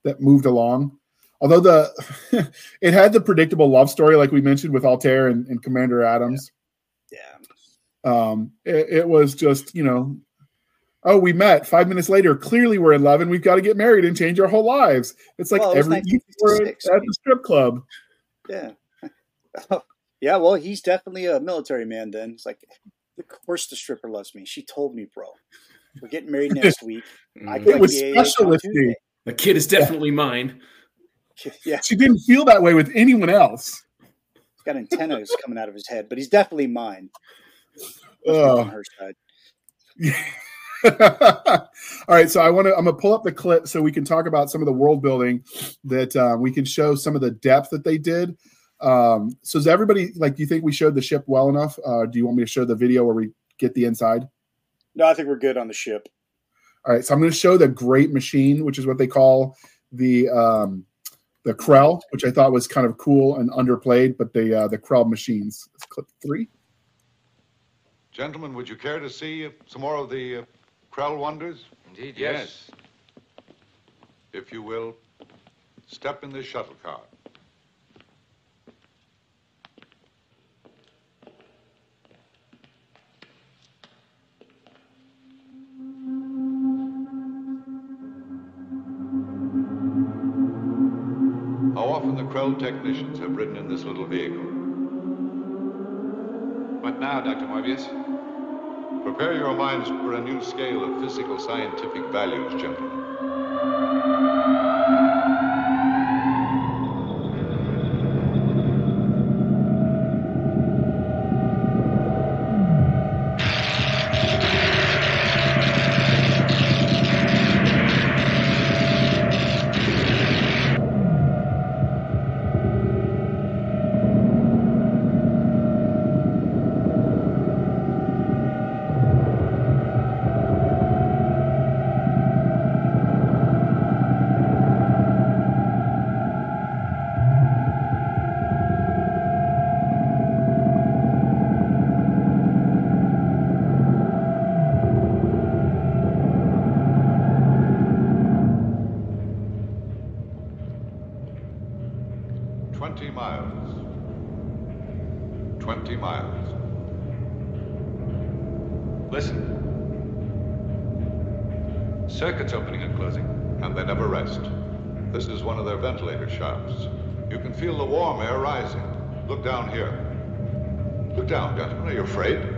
that moved along. Although the it had the predictable love story, like we mentioned with Altair and, and Commander Adams. Yeah. Um, it, it was just you know, oh, we met five minutes later. Clearly, we're in love and we've got to get married and change our whole lives. It's like Well, it every we're at the strip club. Yeah. yeah, well, he's definitely a military man then. It's like, of course the stripper loves me. She told me, bro. We're getting married next week. I Mm. It was special with me. The kid is definitely mine. Yeah, She didn't feel that way with anyone else. he's got antennas coming out of his head, but he's definitely mine. Must be on Oh. her side. All right, so I want to. I'm gonna pull up the clip so we can talk about some of the world building that uh, we can show some of the depth that they did. Um, so does everybody like? Do you think we showed the ship well enough? Uh, do you want me to show the video where we get the inside? No, I think we're good on the ship. All right, so I'm going to show the Great Machine, which is what they call the um, the Krell, which I thought was kind of cool and underplayed, but the uh, the Krell machines. It's clip three. Gentlemen, would you care to see uh, some more of the uh, Krell wonders? Indeed, Yes. If you will, step in the shuttle How often the Krell technicians have ridden in this little vehicle? But now, Dr. Morbius? Prepare your minds for a new scale of physical scientific values, gentlemen. Are you afraid?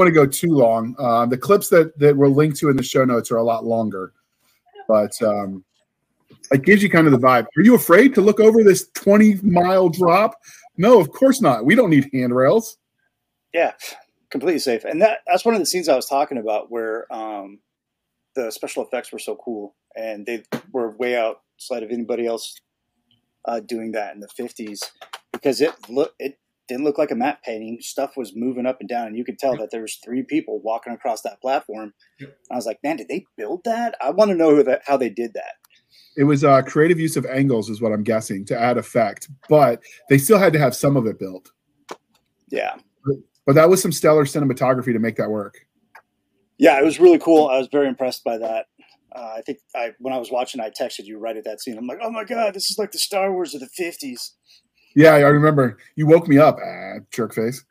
Want to go too long. Uh, the clips that that we'll link to in the show notes are a lot longer, but um, it gives you kind of the vibe. Are you afraid to look over this 20 mile drop? No, of course not. We don't need handrails. Yeah, completely safe. And that that's one of the scenes I was talking about where um, the special effects were so cool and they were way outside of anybody else uh, doing that in the 50s because it look it didn't look like a matte painting. Stuff was moving up and down, and you could tell that there was three people walking across that platform. I was like, man, did they build that? I want to know who that, how they did that. It was uh, creative use of angles, is what I'm guessing, to add effect. But they still had to have some of it built. Yeah. But that was some stellar cinematography to make that work. Yeah, it was really cool. I was very impressed by that. Uh, I think I when I was watching, I texted you right at that scene. I'm like, oh my god, this is like the Star Wars of the '50s. Yeah, I remember. You woke me up, ah, jerk face.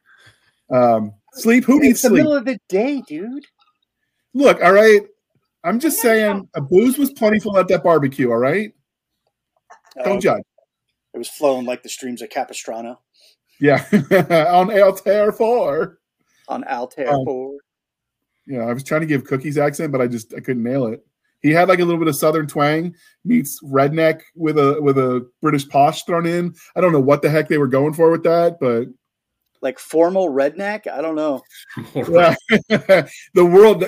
Um, sleep. Who needs It's the sleep? middle of the day, dude. Look, all right. I'm just saying, a booze was plentiful at that barbecue. All right, don't Uh, judge. It was flowing like the streams of Capistrano Yeah, on Altair Four. on Altair Um, 4. Yeah, I was trying to give Cookie's accent, but I just I couldn't nail it. He had like a little bit of Southern twang meets redneck with a with a British posh thrown in. I don't know what the heck they were going for with that, but Like formal redneck? I don't know. the world.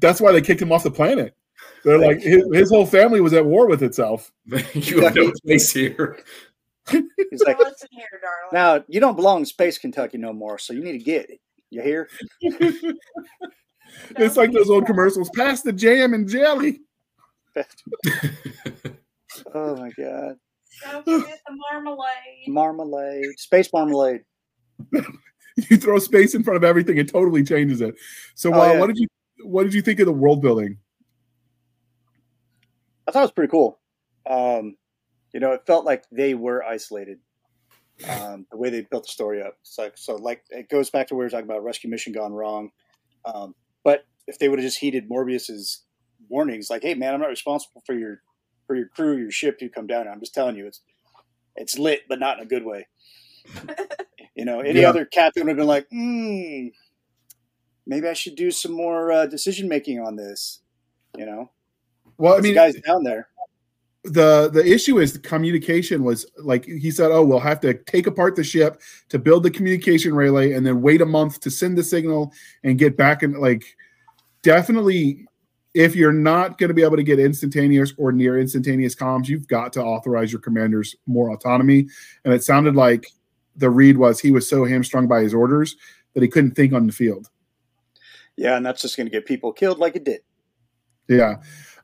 That's why they kicked him off the planet. They're like his, his whole family was at war with itself. you have no place here. He's like, here, darling. now you don't belong in Space Kentucky no more, so you need to get it. You hear? It's like those old commercials. Pass the jam and jelly. Oh my god. Don't forget the marmalade. Marmalade. Space marmalade. You throw space in front of everything, it totally changes it. So, Oh, uh, yeah. what did you what did you think of the world building? I thought it was pretty cool. Um, you know, it felt like they were isolated. Um, the way they built the story up. It's like so like it goes back to where we were talking about rescue mission gone wrong. Um, but if they would have just heeded Morbius's warnings, like, hey man, I'm not responsible for your for your crew, your ship you come down. I'm just telling you it's it's lit, but not in a good way. you know, any Yeah. other captain would have been like, hmm, maybe I should do some more uh, decision making on this. You know, Well, I mean, guys down there. the the issue is the communication was like he said oh we'll have to take apart the ship to build the communication relay and then wait a month to send the signal and get back and like definitely if you're not going to be able to get instantaneous or near instantaneous comms you've got to authorize your commanders more autonomy and it sounded like the read was he was so hamstrung by his orders that he couldn't think on the field Yeah, and that's just going to get people killed like it did. Yeah.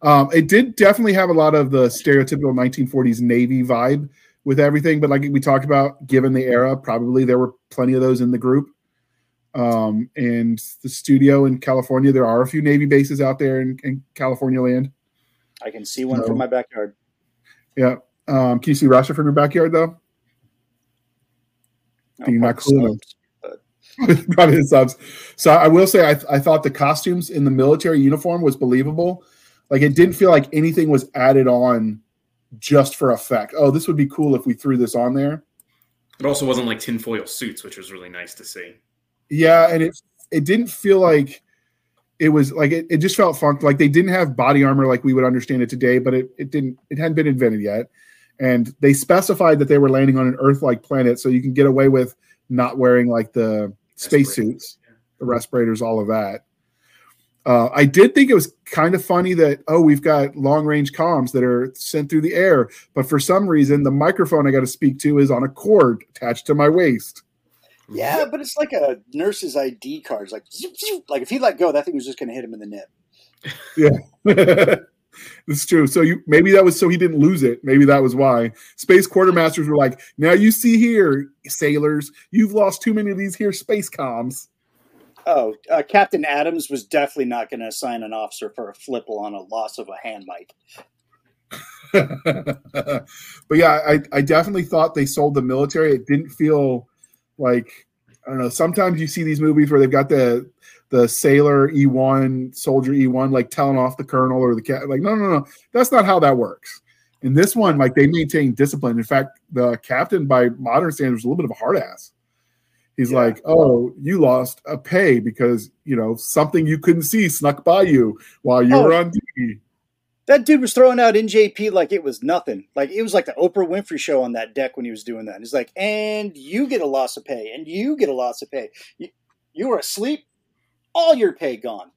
Um, it did definitely have a lot of the stereotypical 1940s Navy vibe with everything, but like we talked about, given the era, probably there were plenty of those in the group. Um, and the studio in California, there are a few Navy bases out there in, in California land. I can see one So- from my backyard. Yeah. Um, can you see Russia from your backyard though? You're not cool enough. Probably the subs. So I will say, I, I thought the costumes in the military uniform was believable. Like it didn't feel like anything was added on just for effect. Oh, this would be cool if we threw this on there. It also wasn't like tinfoil suits, which was really nice to see. Yeah, and it it didn't feel like it was like it, it just felt funk like they didn't have body armor like we would understand it today, but it, it didn't it hadn't been invented yet. And they specified that they were landing on an Earth-like planet, so you can get away with not wearing like the spacesuits, the respirators, all of that. Uh, I did think it was kind of funny that oh we've got long range comms that are sent through the air, but for some reason the microphone I got to speak to is on a cord attached to my waist. Yeah, but it's like a nurse's ID card. It's like, zoop, zoop. like if he let go, that thing was just going to hit him in the nip. Yeah. It's true. So you maybe that was so he didn't lose it. Maybe that was why. Space quartermasters were like, now you see here, sailors, you've lost too many of these here space comms. Oh, uh, Captain Adams was definitely not going to assign an officer for a FLIPL on a loss of a hand mic. but yeah, I, I definitely thought they sold the military. It didn't feel like I don't know. Sometimes you see these movies where they've got the the sailor E1, soldier E1, like telling off the colonel or the cat. Like, no, no, no, that's not how that works. In this one, like they maintain discipline. In fact, the captain, by modern standards, was a little bit of a hard ass. He's like, "Oh, you lost a pay because you know something you couldn't see snuck by you while you Oh. were on duty." That dude was throwing out NJP like it was nothing. Like it was like the Oprah Winfrey show on that deck when he was doing that. He's like, and you get a loss of pay, and you get a loss of pay. You, you were asleep, all your pay gone.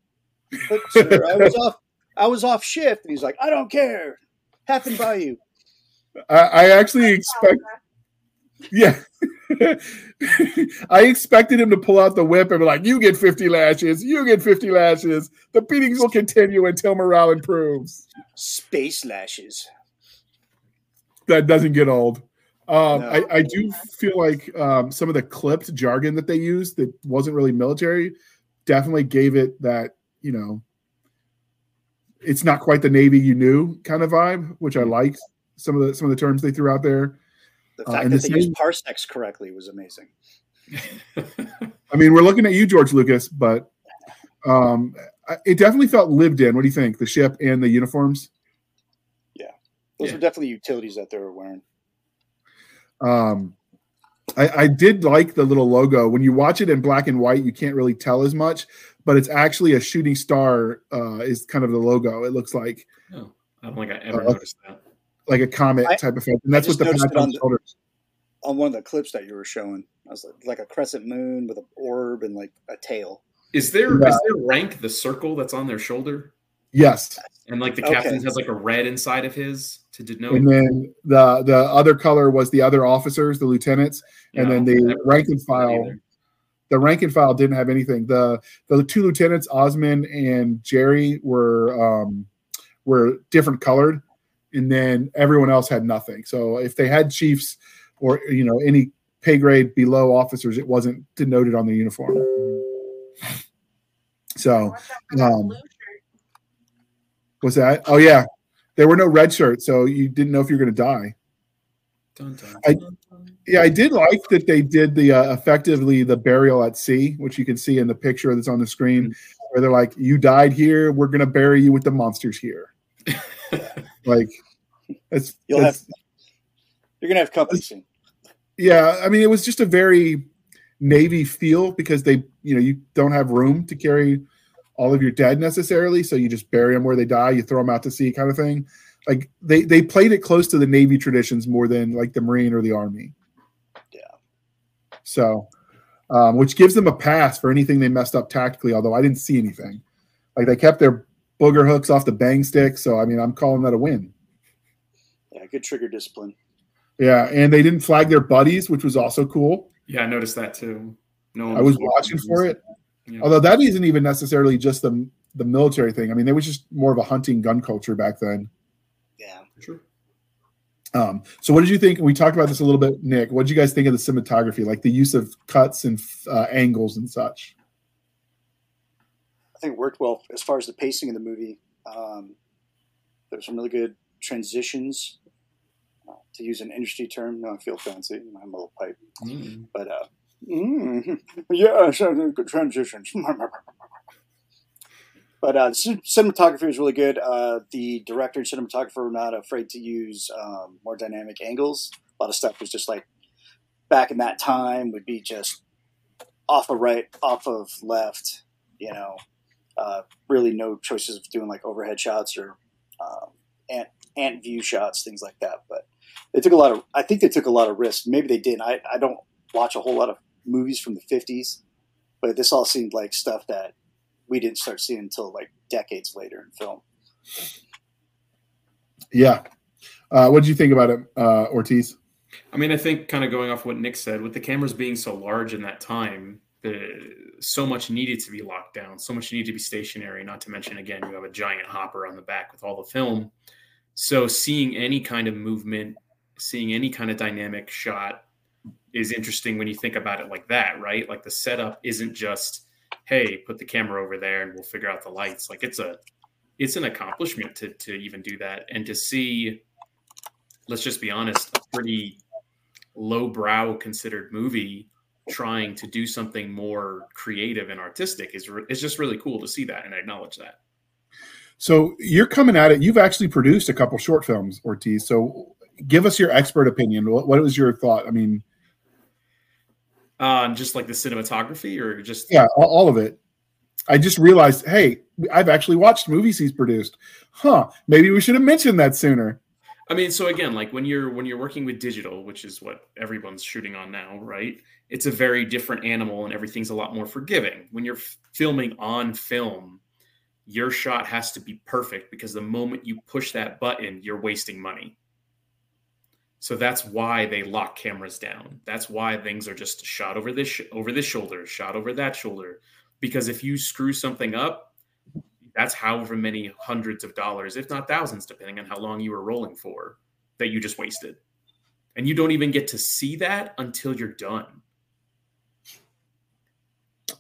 But sir, I was off. I was off shift, and he's like, I don't care. Happened by you. I, I actually expect, yeah, I expected him to pull out the whip and be like, "You get fifty lashes. You get fifty lashes. The beatings will continue until morale improves." Space lashes. that doesn't get old. Um, No. I, I do feel like um, some of the clipped jargon that they used that wasn't really military definitely gave it that you know it's not quite the Navy you knew kind of vibe, which I liked. Some of the some of the terms they threw out there. The Uh, fact and that the they used parsecs correctly was amazing. I mean, we're looking at you, George Lucas, but um, it definitely felt lived in. What do you think? The ship and the uniforms. Yeah, those Yeah. were definitely utilities that they were wearing. Um, I, I did like the little logo. When you watch it in black and white, you can't really tell as much, but it's actually a shooting star. Uh, is kind of the logo. It looks like Oh, I don't think I ever Uh, noticed that. Like a comet I- type effect, and that's what the noticed patch on on the the- shoulders. On one of the clips that you were showing, I was like, like a crescent moon with an orb and like a tail. Is there is Yeah. there rank the circle that's on their shoulder? Yes, And like the Okay. captain has like a red inside of his to denote. and then the the other color was the other officers, the lieutenants, and Yeah, then the rank and file. The rank and file didn't have anything. The the two lieutenants, Ostrow and Jerry, were um, were different colored, and then everyone else had nothing. So if they had chiefs or you know any pay grade below officers, it wasn't denoted on the uniform. So Watch out for that um, what's that? Oh yeah, there were no red shirts, so you didn't know if you were going to die. Dun, dun, I- dun, dun. Yeah, I did like that they did the uh, effectively the burial at sea, which you can see in the picture that's on the screen, where they're like, "You died here. We're gonna bury you with the monsters here." like, You'll it's- You're gonna have company soon. yeah. I mean, it was just a very navy feel because they, you know, you don't have room to carry all of your dead necessarily, so you just bury them where they die. You throw them out to sea, kind of thing. Like they they played it close to the navy traditions more than like the marine or the army. Yeah. So, um, which gives them a pass for anything they messed up tactically. Although I didn't see anything, like they kept their booger hooks off the bang stick. So I mean, I'm calling that a win. Yeah, good trigger discipline. Yeah, and they didn't flag their buddies, which was also cool. Yeah, I noticed that too. No, I was watching for it. Yeah. Although that isn't even necessarily just the the military thing. I mean, there was just more of a hunting gun culture back then. Yeah. Sure. Um, so, what did you think? We talked about this a little bit, Nick. What did you guys think of the cinematography, like the use of cuts and uh, angles and such? Think it worked well as far as the pacing of the movie. Um, there's some really good transitions. Uh, to use an industry term, no, I feel fancy. I'm a little pipe, Mm. but uh, mm, yeah, good transitions. but uh, cinematography was really good. Uh, the director and cinematographer were not afraid to use um, more dynamic angles. A lot of stuff was just like back in that time would be just off of right, off of left. You know, uh, really no choices of doing like overhead shots or um, ant ant view shots, things like that. But they took a lot of. I think they took a lot of risks. Maybe they didn't. I I don't watch a whole lot of movies from the '50s, but this all seemed like stuff that we didn't start seeing until like decades later in film. Yeah. Uh, what did you think about it, uh, Ortiz? I mean, I think kind of going off what Nick said, with the cameras being so large in that time, the so much needed to be locked down, so much needed to be stationary. Not to mention, again, you have a giant hopper on the back with all the film. So seeing any kind of movement, seeing any kind of dynamic shot is interesting when you think about it like that, right? Like the setup isn't just, hey, put the camera over there and we'll figure out the lights. Like it's a it's an accomplishment to to even do that and to see let's just be honest, a pretty lowbrow considered movie trying to do something more creative and artistic is re- is just really cool to see that and acknowledge that. So you're coming at it. You've actually produced a couple short films, Ortiz. So give us your expert opinion. What, what was your thought? I mean, Um, just like the cinematography, or just yeah, all, all of it. I just realized, hey, I've actually watched movies he's produced. Huh? Maybe we should have mentioned that sooner. I mean, so again, like when you're when you're working with digital, which is what everyone's shooting on now, right? It's a very different animal, and everything's a lot more forgiving. When you're f- filming on film, your shot has to be perfect because the moment you push that button, you're wasting money. So that's why they lock cameras down. That's why things are just shot over this sh- over this shoulder, shot over that shoulder. Because if you screw something up, that's however many hundreds of dollars, if not thousands, depending on how long you were rolling for. that you just wasted. And you don't even get to see that until you're done.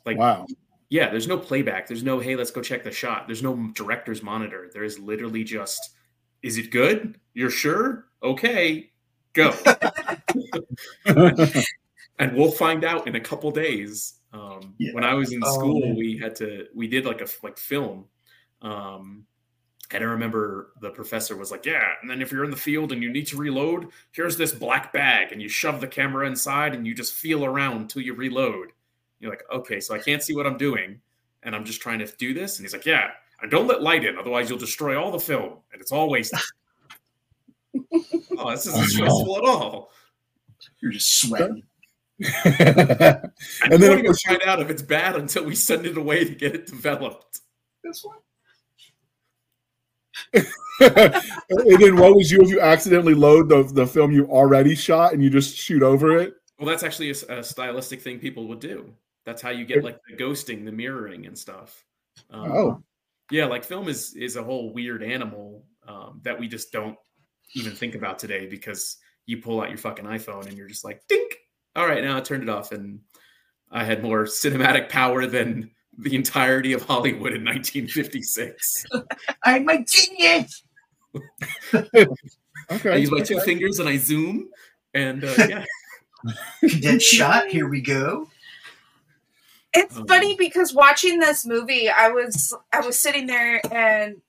Like wow. Yeah, there's no playback. There's no, hey, let's go check the shot. There's no director's monitor. There is literally just, is it good? You're sure? Okay, go. and we'll find out in a couple days. Um, Yeah. When I was in Oh, school, man. we had to, we did like a like film. Um, and I remember the professor was like, Yeah. And then if you're in the field and you need to reload, here's this black bag. And you shove the camera inside and you just feel around until you reload. You're like, Okay, so I can't see what I'm doing. And I'm just trying to do this. And he's like, Yeah. And don't let light in, otherwise you'll destroy all the film and it's all wasted. oh, this isn't stressful at all. You're just sweating. And, And we then, don't of even course, find out if it's bad until we send it away to get it developed. That's why. and then what would you if you accidentally load the, the film you already shot and you just shoot over it? Well, that's actually a stylistic thing people would do. That's how you get like the ghosting, the mirroring, and stuff. Um, Oh. yeah, like film is is a whole weird animal um, that we just don't even think about today because you pull out your fucking iPhone and you're just like, dink. All right, now I turned it off, and I had more cinematic power than the entirety of Hollywood in 1956. I'm a genius. Okay. I use my two okay. fingers and I zoom, and uh, yeah. Cadet shot. Here we go. It's Um, funny because watching this movie, I was I was sitting there and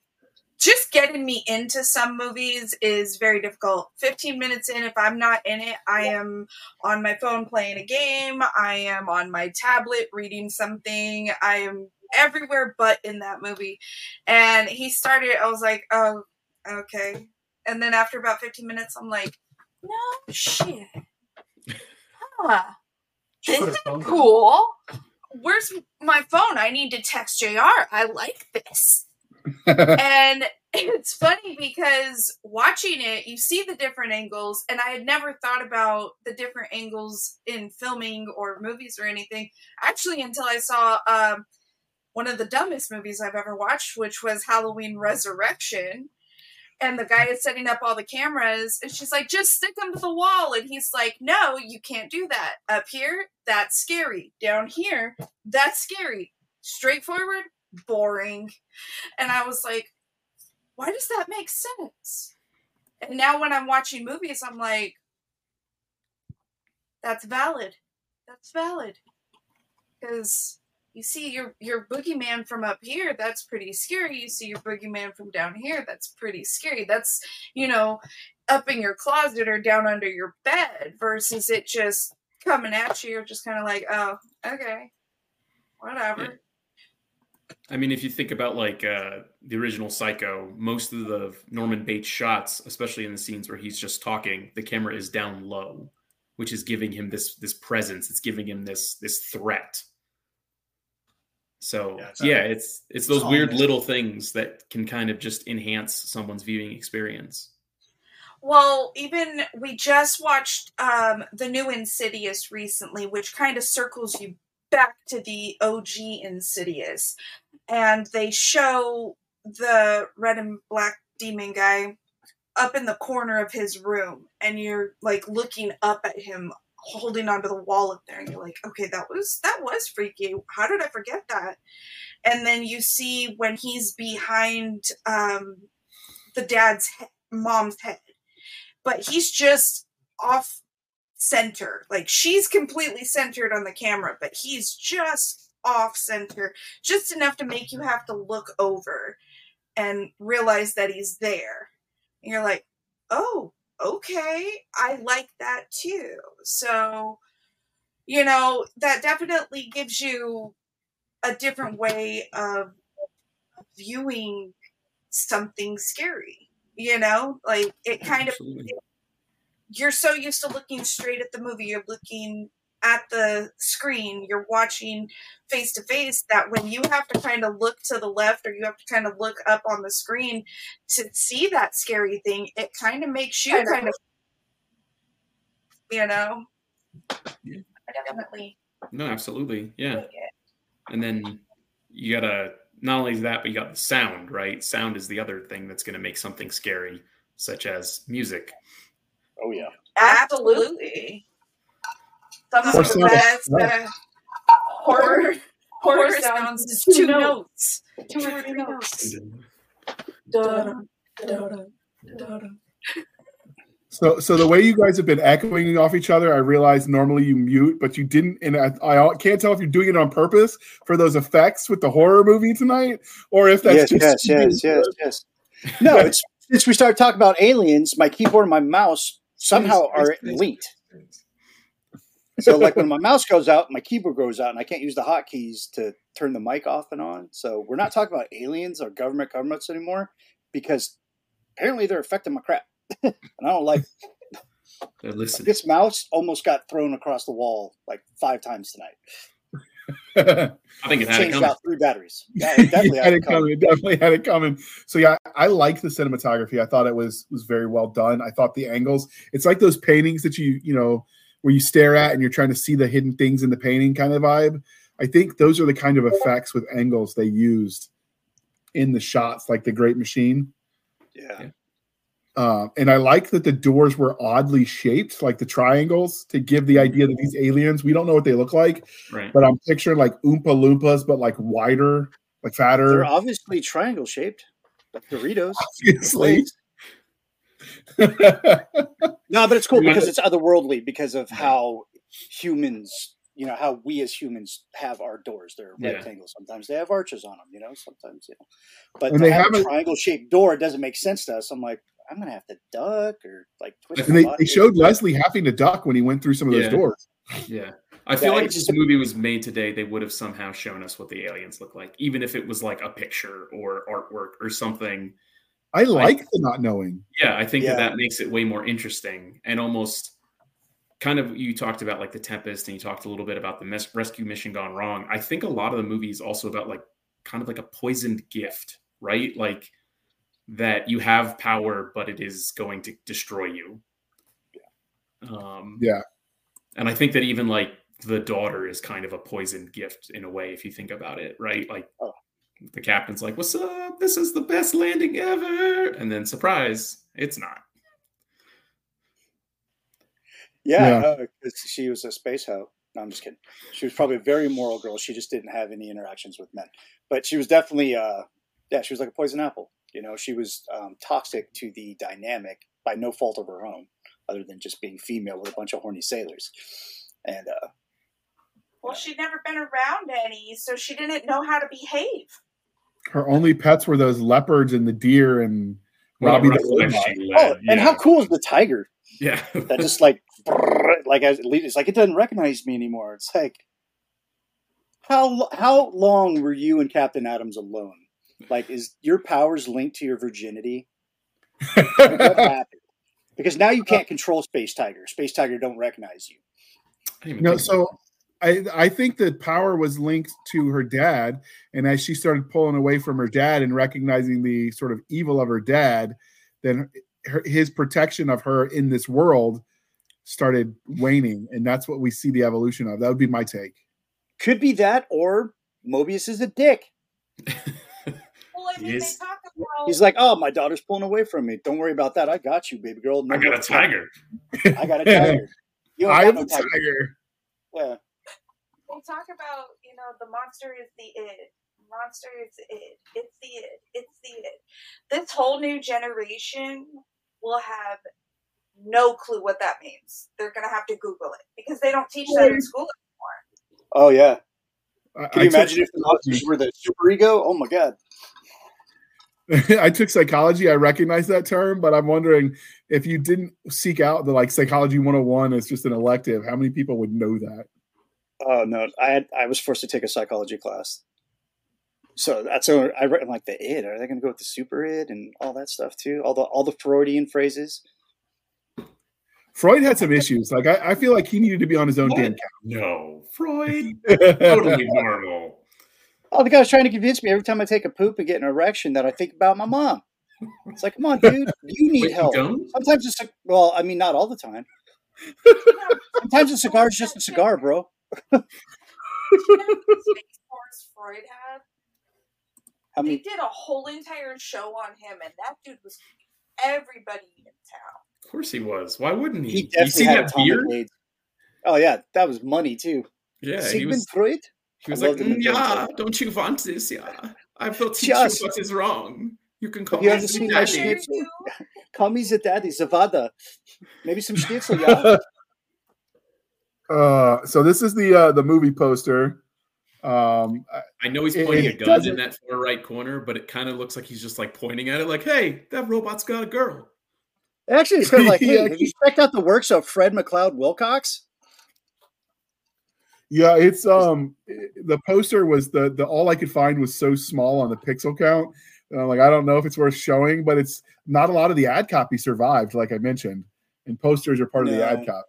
just getting me into some movies is very difficult. 15 minutes in, if I'm not in it, I am on my phone playing a game, I am on my tablet reading something, I am everywhere but in that movie. And he started, I was like, oh, okay. And then after about 15 minutes, I'm like, no shit. Huh. This is cool. Where's my phone? I need to text JR. I like this. and it's funny because watching it, you see the different angles, and I had never thought about the different angles in filming or movies or anything. Actually, until I saw um, one of the dumbest movies I've ever watched, which was Halloween Resurrection. And the guy is setting up all the cameras, and she's like, just stick them to the wall. And he's like, no, you can't do that. Up here, that's scary. Down here, that's scary. Straightforward, boring. And I was like, why does that make sense? And now when I'm watching movies, I'm like, that's valid. That's valid. Because you see your your boogeyman from up here, that's pretty scary. You see your boogeyman from down here, that's pretty scary. That's, you know, up in your closet or down under your bed versus it just coming at you. Just kind of like, oh, okay, whatever. I mean, if you think about like uh, the original Psycho, most of the Norman Bates shots, especially in the scenes where he's just talking, the camera is down low, which is giving him this this presence. It's giving him this this threat. So Yeah, it's yeah, not- it's it's those weird ominous. little things that can kind of just enhance someone's viewing experience. Well, even we just watched um, the new Insidious recently, which kind of circles you back to the OG Insidious. And they show the red and black demon guy up in the corner of his room, and you're like looking up at him holding onto the wall up there and you're like okay that was that was freaky how did i forget that and then you see when he's behind um the dad's he- mom's head but he's just off center. Like she's completely centered on the camera, but he's just off center, just enough to make you have to look over and realize that he's there. And you're like, oh, okay, I like that too. So, you know, that definitely gives you a different way of viewing something scary. You know, like it kind of Absolutely. You're so used to looking straight at the movie, you're looking at the screen, you're watching face to face, that when you have to kind of look to the left or you have to kind of look up on the screen to see that scary thing, it kind of makes you Kind of. kind of, you know? Yeah. Definitely No, absolutely. Yeah. And then you gotta not only that, but you got the sound, right? Sound is the other thing that's gonna make something scary. such as music. Oh yeah. Absolutely. Some of the best uh, horror horror sounds is two notes. Two or three notes. So, so the way you guys have been echoing off each other, I realize normally you mute, but you didn't, and I, I can't tell if you're doing it on purpose for those effects with the horror movie tonight, or if that's yes, just yes, yes, yes, yes. No, it's since we started talking about aliens, my keyboard and my mouse somehow are linked. So, like when my mouse goes out, my keyboard goes out, and I can't use the hotkeys to turn the mic off and on. So, we're not talking about aliens or government governments anymore because apparently they're affecting my crap, and I don't like. This mouse almost got thrown across the wall like five times tonight. I think it had it Changed coming. out three batteries. Yeah, it definitely It had it it coming. It definitely had it coming. So yeah, I like the cinematography. I thought it was was very well done. I thought the angles. It's like those paintings that you you know where you stare at and you're trying to see the hidden things in the painting kind of vibe. I think those are the kind of effects with angles they used in the shots, like the Great Machine. Yeah. Uh, and I like that the doors were oddly shaped, like the triangles, to give the idea that these aliens, we don't know what they look like, Right. but I'm picturing like Oompa Loompas, but like wider, like fatter. They're obviously triangle shaped, like Doritos. Obviously. No, but it's cool because it's otherworldly because of how humans, you know, how we as humans have our doors. They're Yeah. rectangles. Sometimes they have arches on them, you know, sometimes, you know. But And to they have a haven't- triangle shaped door it doesn't make sense to us. I'm like, I'm going to have to duck or like twist and my they, body. they showed Leslie having to duck when he went through some of those doors. Yeah. I feel Yeah, like if this movie was made today, they would have somehow shown us what the aliens look like, even if it was like a picture or artwork or something. I like the not knowing. Yeah, I think Yeah. that that makes it way more interesting and almost kind of you talked about like the Tempest and you talked a little bit about the mes- rescue mission gone wrong. I think a lot of the movie is also about like kind of like a poisoned gift, right? Like that you have power, but it is going to destroy you. Yeah. Um, Yeah. and I think that even like the daughter is kind of a poisoned gift in a way, if you think about it, right? Like Oh. the captain's like, "What's up? This is the best landing ever," and then surprise, it's not. Yeah, Yeah. no, 'cause she was a space hoe. No, I'm just kidding. She was probably a very moral girl. She just didn't have any interactions with men. But she was definitely, uh, yeah, she was like a poison apple. You know, she was um, toxic to the dynamic by no fault of her own, other than just being female with a bunch of horny sailors. And uh, Well, she'd never been around any, so she didn't know how to behave. Her only pets were those leopards and the deer and Robbie rough the life oh, led, and yeah. how cool is the tiger Yeah, that just like, like as it's like it doesn't recognize me anymore. It's like, how how long were you and Captain Adams alone? Like, is your powers linked to your virginity? what happened? Because now you can't uh, control Space Tiger. Space Tiger don't recognize you. I didn't even No, so I I think that power was linked to her dad, and as she started pulling away from her dad and recognizing the sort of evil of her dad, then her, his protection of her in this world started waning, and that's what we see the evolution of. That would be my take. Could be that, or Morbius is a dick. Well, I mean, Yes. they talk about He's like, "Oh, my daughter's pulling away from me. Don't worry about that. I got you, baby girl. No I got a tiger. I got a tiger. You don't I got no a tiger. tiger. Yeah. they talk about you know the monster is the id monster is the id it's the id it's the id this whole new generation will have no clue what that means they're gonna have to google it because they don't teach that in school anymore. Oh yeah. Can you took imagine if the monsters were the super ego? Oh my god. I took psychology. I recognize that term, but I'm wondering if you didn't seek out the like psychology 101 as just an elective, how many people would know that? Oh no, I had I was forced to take a psychology class. So that's so I read I'm like the id. Are they going to go with the super id and all that stuff too? All the all the Freudian phrases. Freud had some issues. Like I, I feel like he needed to be on his own damn No, Freud, totally normal. Oh, the guy's trying to convince me every time I take a poop and get an erection that I think about my mom. It's like, come on, dude, you need Wait, help. don't? Sometimes it's a, well, I mean, not all the time. Sometimes a cigar is just a cigar, bro. Space Freud had. How They many? did a whole entire show on him, and that dude was everybody in town. Of course he was. Why wouldn't he? He you see had that atomic beard? AIDS. Oh yeah, that was money too. Yeah, he Sigmund was. Freud. He was I like, loved him in "Mm, yeah, don't you want this? Yeah, I will teach Just- you what is wrong. You can call Have you me ever the seen my daddy." schnitzel? Call me the daddy, Zavada. Maybe some schnitzel, yeah. Uh, so this is the uh, the movie poster. Um, I- I know he's pointing it a gun in that far right corner, but it kind of looks like he's just like pointing at it, like, "Hey, that robot's got a girl." Actually, it's kind of like, hey, Yeah. have you checked out the works of Fred McLeod Wilcox? Yeah, it's um the poster was the the all I could find was so small on the pixel count. And I'm like, I don't know if it's worth showing, but it's not a lot of the ad copy survived, like I mentioned, and posters are part of the ad copy.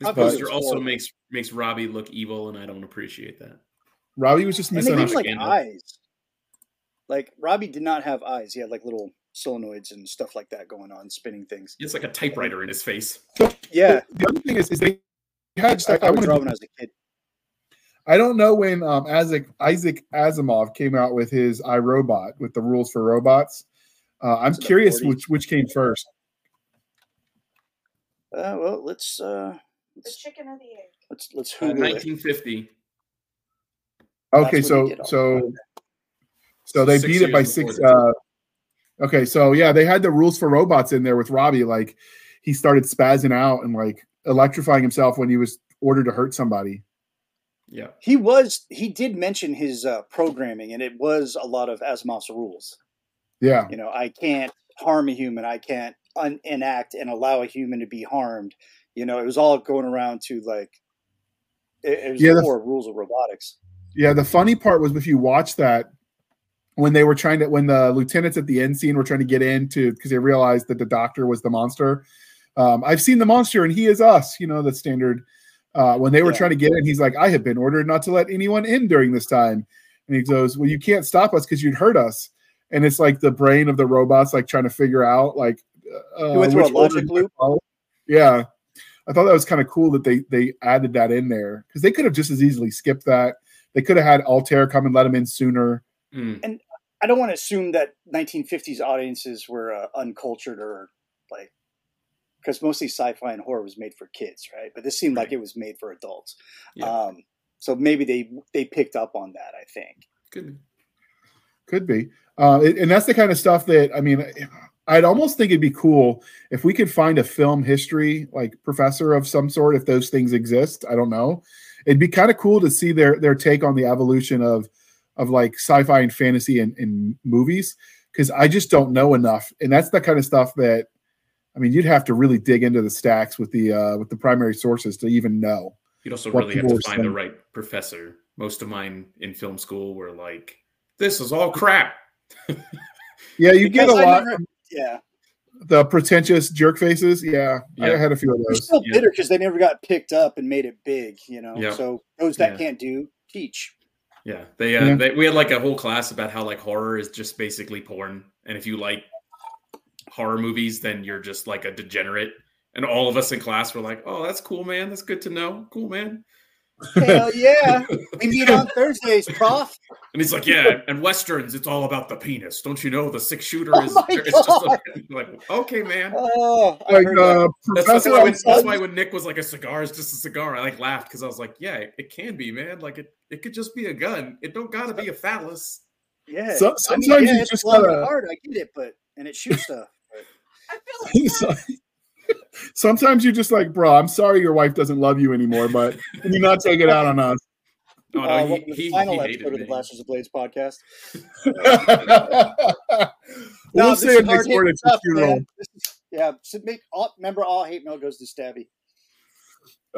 This I thought it poster also horrible. makes makes Robbie look evil, and I don't appreciate that. Robbie was just missing. gave like eyes. Like Robbie did not have eyes. He had like little solenoids and stuff like that going on, spinning things. It's like a typewriter in his face. Yeah, The other thing is, is they I had. just I, thought I that was wanna- when I was a kid. I don't know when um, Isaac Isaac Asimov came out with his I, Robot with the rules for robots. Uh, I'm It's curious which which came first. Uh, well, let's uh, The let's chicken or the egg? let's, let's Uh, Google it. 1950. Okay, so he did also. so so they Six beat it by six. Uh, okay, so yeah, they had the rules for robots in there with Robbie. Like he started spazzing out and like electrifying himself when he was ordered to hurt somebody. Yeah. He was he did mention his uh, programming, and it was a lot of Asimov's rules. Yeah, You know, I can't harm a human. I can't un- enact and allow a human to be harmed. You know, it was all going around to like it, it was Yeah, the the- core rules of robotics. yeah. The funny part was if you watch that when they were trying to when the lieutenants at the end scene were trying to get in to because they realized that the doctor was the monster. Um, I've seen the monster and he is us. You know the standard. Uh, when they were Yeah. trying to get in, he's like, "I have been ordered not to let anyone in during this time," and he goes, "Well, you can't stop us because you'd hurt us." And it's like the brain of the robots, like trying to figure out, like, uh, He went a which order logic loop. Yeah, I thought that was kind of cool that they they added that in there because they could have just as easily skipped that. They could have had Altair come and let him in sooner. Mm. I don't want to assume that 1950s audiences were uh, uncultured or like because mostly sci-fi and horror was made for kids, right? But this seemed like it was made for adults. Yeah. Um, so maybe they they picked up on that. I think. Good. Could be. Uh, and that's the kind of stuff that I mean, I'd almost think it'd be cool if we could find a film history like professor of some sort, if those things exist. I don't know. It'd be kind of cool to see their their take on the evolution of of like sci-fi and fantasy in, in movies because I just don't know enough. And that's the kind of stuff that I mean, you'd have to really dig into the stacks with the uh, with the primary sources to even know. You'd also really have to were find the right professor. Most of mine in film school were like, "This is all crap." Yeah, you get a lot. never- yeah, the pretentious jerk faces. Yeah, I had a few of they're those. still bitter because they never got picked up and made it big. You know, Yeah. so those that Yeah. can't do teach. Yeah, they, uh, Yeah. they we had like a whole class about how like horror is just basically porn, and if you like horror movies, then you're just like a degenerate. And all of us in class were like, "Oh, that's cool, man. That's good to know. Cool, man." Hell yeah, we meet on Thursdays, Prof. And he's like, "Yeah, and westerns, it's all about the penis. Don't you know the six shooter Oh is? my it's just God. like, okay, man." Oh, Like uh, That's, that's why when, that's why when Nick was like, "A cigar is just a cigar," I like laughed because I was like, "Yeah, it can be, man. Like it, it could just be a gun. It don't gotta be a phallus." yeah. So- I mean, sometimes yeah, you it's just long gotta- hard. I get it, but and it shoots stuff. But I feel like Sometimes you're just like, bro, I'm sorry your wife doesn't love you anymore, but can you not take it out on us? Oh, no, uh, he, welcome to the he, final he episode hated of the. Blasters of Blades podcast. we'll this say it next hard-hitting word at your funeral. man. This is- yeah, so make all, remember all hate mail goes to Stabby.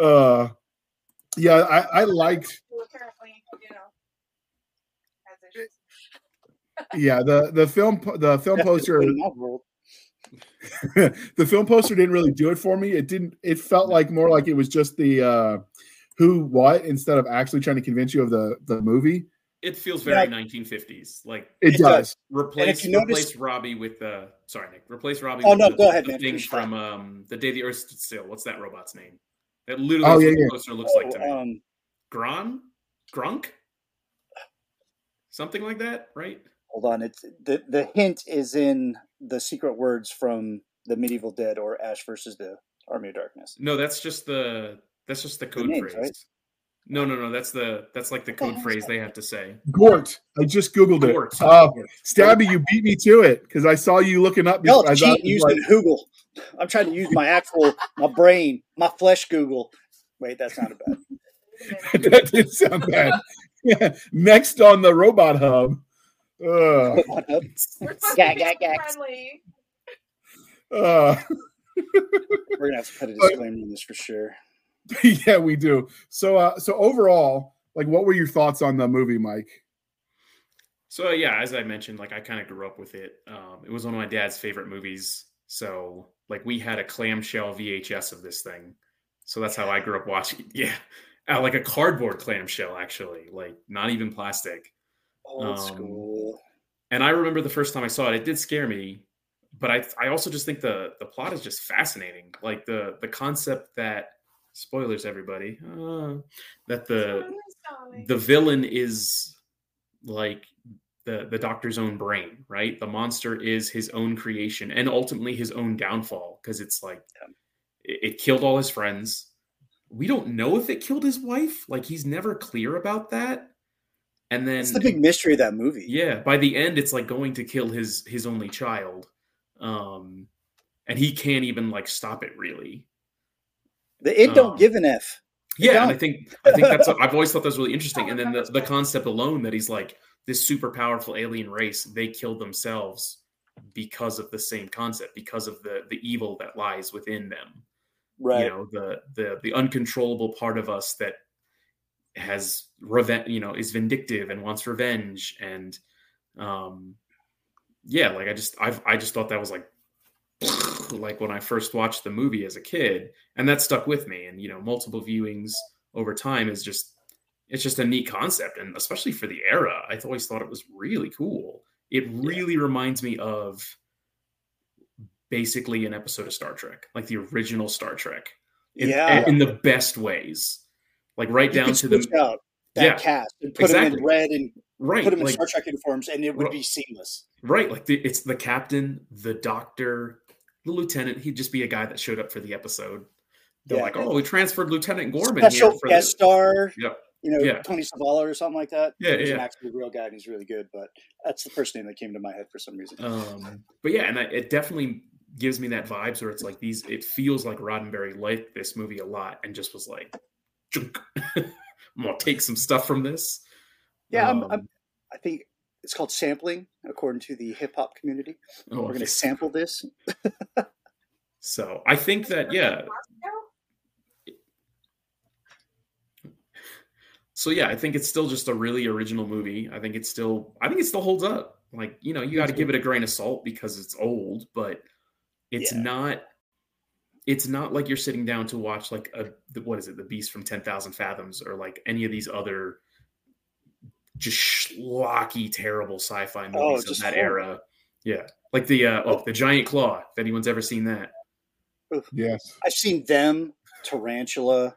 Uh, yeah, I, I liked, apparently, you know, yeah, the the film the film poster good in my world. the film poster didn't really do it for me. It didn't. It felt like more like it was just the uh, who what instead of actually trying to convince you of the the movie. It feels Yeah. very 1950s. Like It, It does. does. replace you notice- replace Robbie with uh sorry Nick replace Robbie. Oh, with no, the, go ahead, the man. Thing from um the day the Earth stood still. What's that robot's name? That literally Oh, yeah, yeah. poster looks like to me. Oh, um, Gron, Grunk, something like that, right? Hold on, it's the the hint is in the secret words from the Medieval Dead or Ash versus the Army of Darkness. No, that's just the that's just the code names, phrase. right? No, no, no. That's the that's like the the code hell's phrase they have to say. Gort. I just googled it. Gort. Uh, Stabby, you beat me to it because I saw you looking up. Y'all I thought cheat it was using Google. I'm trying to use my actual my brain, my flesh Google. Wait, that sounded bad. that did sound bad. Yeah. Next on the robot hub. Uh, We're Gag, gag, gag. uh, We're gonna have to put a disclaimer on this for sure. yeah, we do. So, uh, so overall, like, what were your thoughts on the movie, Mike? So yeah, as I mentioned, like I kind of grew up with it. Um, it was one of my dad's favorite movies. So like we had a clamshell VHS of this thing. So that's how I grew up watching. Yeah, uh, like a cardboard clamshell, actually, like not even plastic. Old Um, school. And I remember the first time I saw it, it did scare me, but I I also just think the the plot is just fascinating. Like the the concept that spoilers everybody uh, that the the villain is like the the doctor's own brain, right? The monster is his own creation and ultimately his own downfall because it's like it, it killed all his friends. We don't know if it killed his wife. Like he's never clear about that. And then It's the big mystery of that movie. yeah, by the end it's like going to kill his his only child. Um and he can't even like stop it really. The it don't Um, give an F. It Yeah, and I think I think that's I've always thought that was really interesting. And then the, the concept alone that he's like this super powerful alien race, they killed themselves because of the same concept, because of the the evil that lies within them. Right. You know, the the the uncontrollable part of us that has revenge, you know, is vindictive and wants revenge. And um yeah, like I just I've I just thought that was like like when I first watched the movie as a kid, and that stuck with me. And you know, multiple viewings over time is just it's just a neat concept, and especially for the era, I always thought it was really cool. It really reminds me of basically an episode of Star Trek, like the original Star Trek, in, Yeah. in the best ways, like right You down to the out that yeah, cast and put them in red and Right, put them in like- Star Trek uniforms, and it would be seamless. Right, like the, it's the captain, the doctor, the lieutenant. He'd just be a guy that showed up for the episode. They're Yeah. like, "Oh, we transferred Lieutenant Gorman Special here for guest this." star. Yep. You know, Yeah. Tony Savolla or something like that. Yeah, he's an yeah. actually real guy, and he's really good. But that's the first name that came to my head for some reason. Um, but yeah, and I, it definitely gives me that vibes where it's like these. It feels like Roddenberry liked this movie a lot and just was like, "Junk, "I'm gonna take some stuff from this." yeah, I'm, Um, I'm, I think it's called sampling, according to the hip hop community. Oh, We're going to sample this. So I think that yeah. So yeah, I think it's still just a really original movie. I think it's still I think it still holds up. Like, you know, you got to give it a grain of salt because it's old, but it's Yeah. not it's not like you're sitting down to watch like a the, what is it, The Beast from 10,000 Fathoms or like any of these other just schlocky terrible sci-fi Oh, movies of that horrible. era. Yeah. Like the uh oh, the giant claw, if anyone's ever seen that. Yes. I've seen them, Tarantula,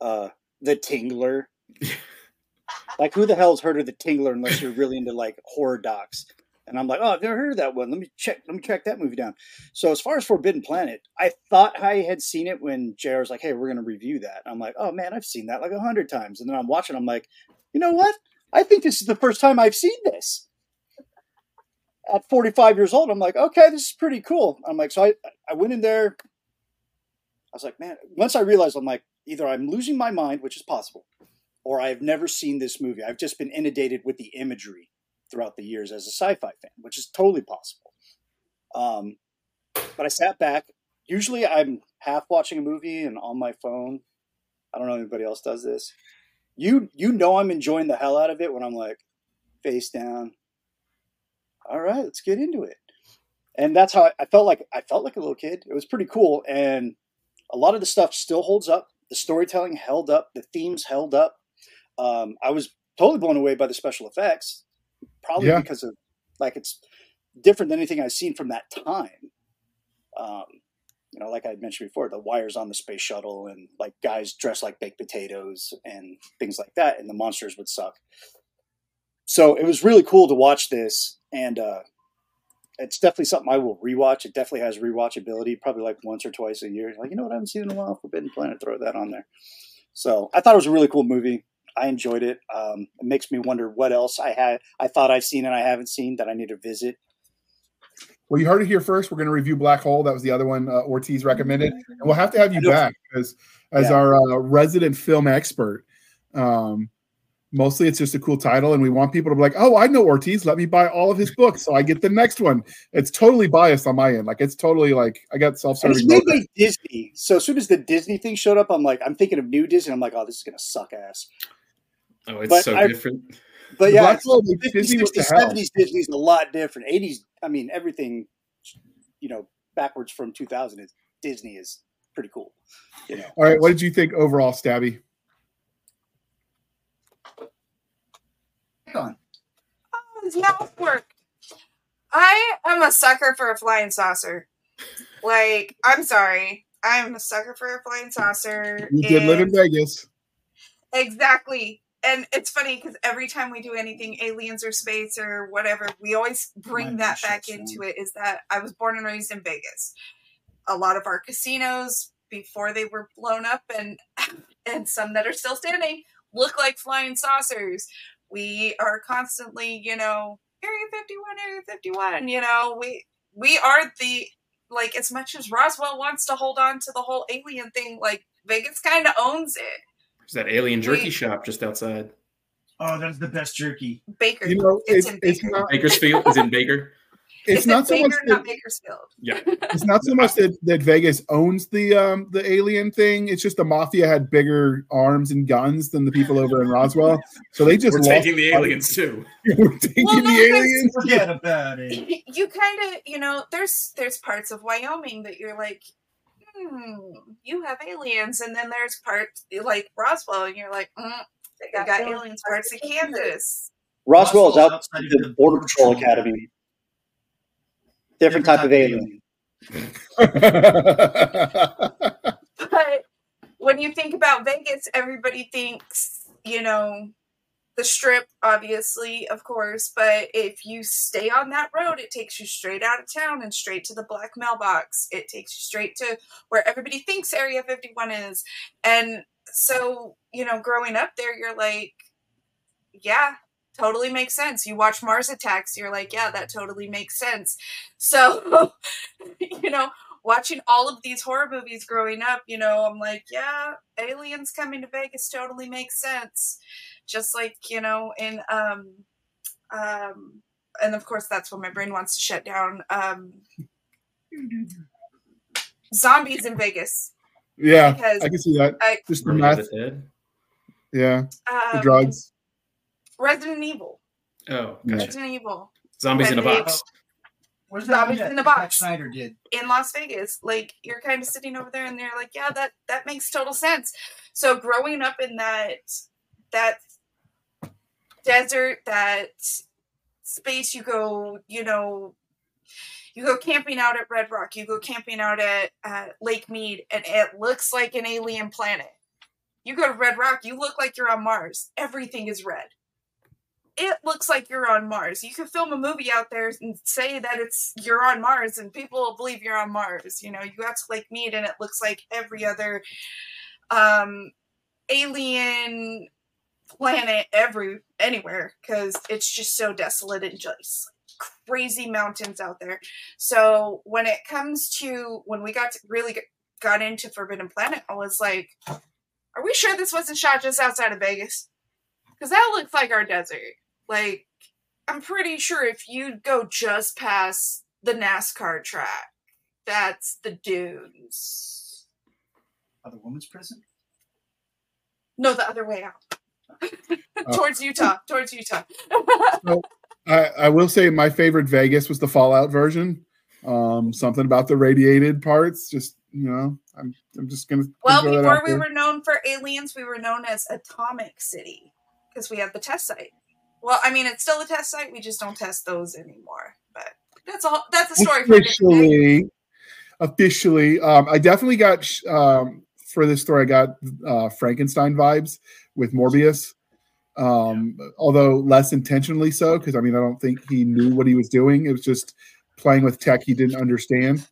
uh, the Tingler. like, who the hell's heard of the Tingler unless you're really into like horror docs? And I'm like, oh, I've never heard of that one. Let me check. Let me track that movie down. So as far as Forbidden Planet, I thought I had seen it when JR was like, hey, we're gonna review that. I'm like, oh man, I've seen that like a hundred times. And then I'm watching. I'm like, you know what? I think this is the first time I've seen this. At 45 years old, I'm like, okay, this is pretty cool. I'm like, so I I went in there. I was like, man, once I realized, I'm like, either I'm losing my mind, which is possible, or I've never seen this movie. I've just been inundated with the imagery throughout the years as a sci fi fan, which is totally possible. Um, but I sat back. Usually I'm half watching a movie and on my phone. I don't know if anybody else does this. You you know I'm enjoying the hell out of it when I'm like face down. All right, let's get into it. And that's how I, I felt like I felt like a little kid. It was pretty cool. And a lot of the stuff still holds up. The storytelling held up. The themes held up. Um, I was totally blown away by the special effects, probably Yeah. because of like it's different than anything I've seen from that time. Um, you know, like I mentioned before, the wires on the space shuttle and like guys dressed like baked potatoes and things like that, and the monsters would suck. So it was really cool to watch this and uh, it's definitely something I will rewatch. It definitely has rewatchability, probably like once or twice a year. Like you know what I haven't seen in a while, Forbidden Planet. Throw that on there. So I thought it was a really cool movie. I enjoyed it. Um, it makes me wonder what else I had I thought I've seen and I haven't seen that I need to visit. Well, you heard it here first. We're going to review Black Hole. That was the other one uh, Ortiz recommended, and we'll have to have you back because as Yeah. our uh, resident film expert. Um, mostly, it's just a cool title, and we want people to be like, "Oh, I know Ortiz. Let me buy all of his books, so I get the next one." It's totally biased on my end. Like it's totally like I got self-serving. it's made by Disney. So as soon as the Disney thing showed up, I'm like, I'm thinking of new Disney. I'm like, oh, this is gonna suck ass. Oh, it's But so I- different. But The yeah, Black it's Hole, like, 50s, Disney went to 60s, hell. 70s Disney's a lot different. 80s, I mean, everything, you know, backwards from 2000 is Disney is pretty cool. You know, All right, what did you think overall, Stabby? Hang on. Oh, his mouth worked. I am a sucker for a flying saucer. Like, I'm sorry. I'm a sucker for a flying saucer. You did live in Vegas. Exactly. And it's funny because every time we do anything aliens or space or whatever, we always bring that back into it. Is that I was born and raised in Vegas. A lot of our casinos before they were blown up and and some that are still standing look like flying saucers. We are constantly, you know, Area 51, Area 51, you know, we we are the like as much as Roswell wants to hold on to the whole alien thing, like Vegas kind of owns it. There's that alien jerky We- shop just outside. Oh, that's the best jerky. Baker. You know, it's, it's in it's Baker. not Bakersfield is in Baker. it's It's, not so Baker, much not that, Bakersfield. Yeah. it's not so much that, that Vegas owns the um the alien thing. It's just the mafia had bigger arms and guns than the people over in Roswell, so they just We're taking the money. aliens too. We're taking Well, no, the because- aliens. Forget about it. You kind of, you know, there's there's parts of Wyoming that you're like, hmm, you have aliens, and then there's parts like Roswell, and you're like, mm, they got, aliens parts of Kansas. Roswell is Roswell's outside outside the the Border Border Patrol Patrol Academy. Different type of alien. But when you think about Vegas, everybody thinks, you know, the strip, obviously, of course, but if you stay on that road, it takes you straight out of town and straight to the black mailbox. It takes you straight to where everybody thinks Area 51 is. And so, you know, growing up there, you're like, yeah, totally makes sense. You watch Mars Attacks, you're like, yeah, that totally makes sense. So, you know, watching all of these horror movies growing up, you know, I'm like, yeah, aliens coming to Vegas totally makes sense. Just like, you know, in um um and of course that's when my brain wants to shut down. Um zombies in Vegas. yeah, Because I can see that. I Just the math. of the Dead. Yeah, the um, drugs. Resident Evil. Oh, Yeah. gotcha. Resident Evil. Zombies in a Resident box. Where's Zombies that in the Zack box. Snyder did. in Las Vegas. Like you're kind of sitting over there and they're like, yeah, that that makes total sense. So growing up in that that desert, that space you go, you know, you go camping out at Red Rock, you go camping out at uh, Lake Mead, and it looks like an alien planet. You go to Red Rock, you look like you're on Mars. Everything is red. It looks like you're on Mars. You could film a movie out there and say that it's you're on Mars, and people will believe you're on Mars. You know, you out to Lake Mead, and it looks like every other um, alien planet every anywhere because it's just so desolate and just crazy mountains out there. So when it comes to when we got really got into Forbidden Planet, I was like, "Are we sure this wasn't shot just outside of Vegas? Because that looks like our desert. Like, I'm pretty sure if you go just past the NASCAR track, that's the dunes. Other woman's prison? No, the other way out." Oh. towards Utah, towards Utah. I, I will say my favorite Vegas was the Fallout version. Um, something about the radiated parts. Just you know, I'm I'm just gonna. Well, before we there. were known for aliens, we were known as Atomic City because we had the test site. Well, I mean, it's still a test site. We just don't test those anymore. But that's all. That's a story officially. Officially, um, I definitely got um, for this story. I got uh, Frankenstein vibes with Morbius. Um, although less intentionally so, because I mean, I don't think he knew what he was doing. It was just playing with tech he didn't understand.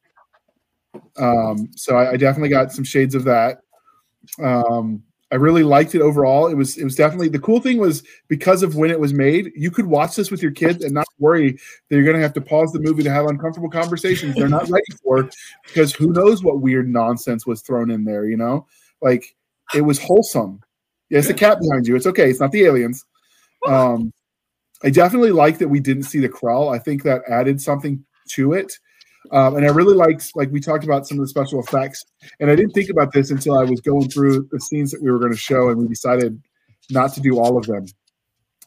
Um, so I, I definitely got some shades of that. Um, I really liked it overall. It was it was definitely the cool thing was because of when it was made, you could watch this with your kids and not worry that you're going to have to pause the movie to have uncomfortable conversations they're not ready for because who knows what weird nonsense was thrown in there, you know? Like it was wholesome. Yes, the cat behind you. It's okay. It's not the aliens. Um, I definitely like that we didn't see the Krell. I think that added something to it. Um, and I really liked, like we talked about some of the special effects. And I didn't think about this until I was going through the scenes that we were going to show, and we decided not to do all of them.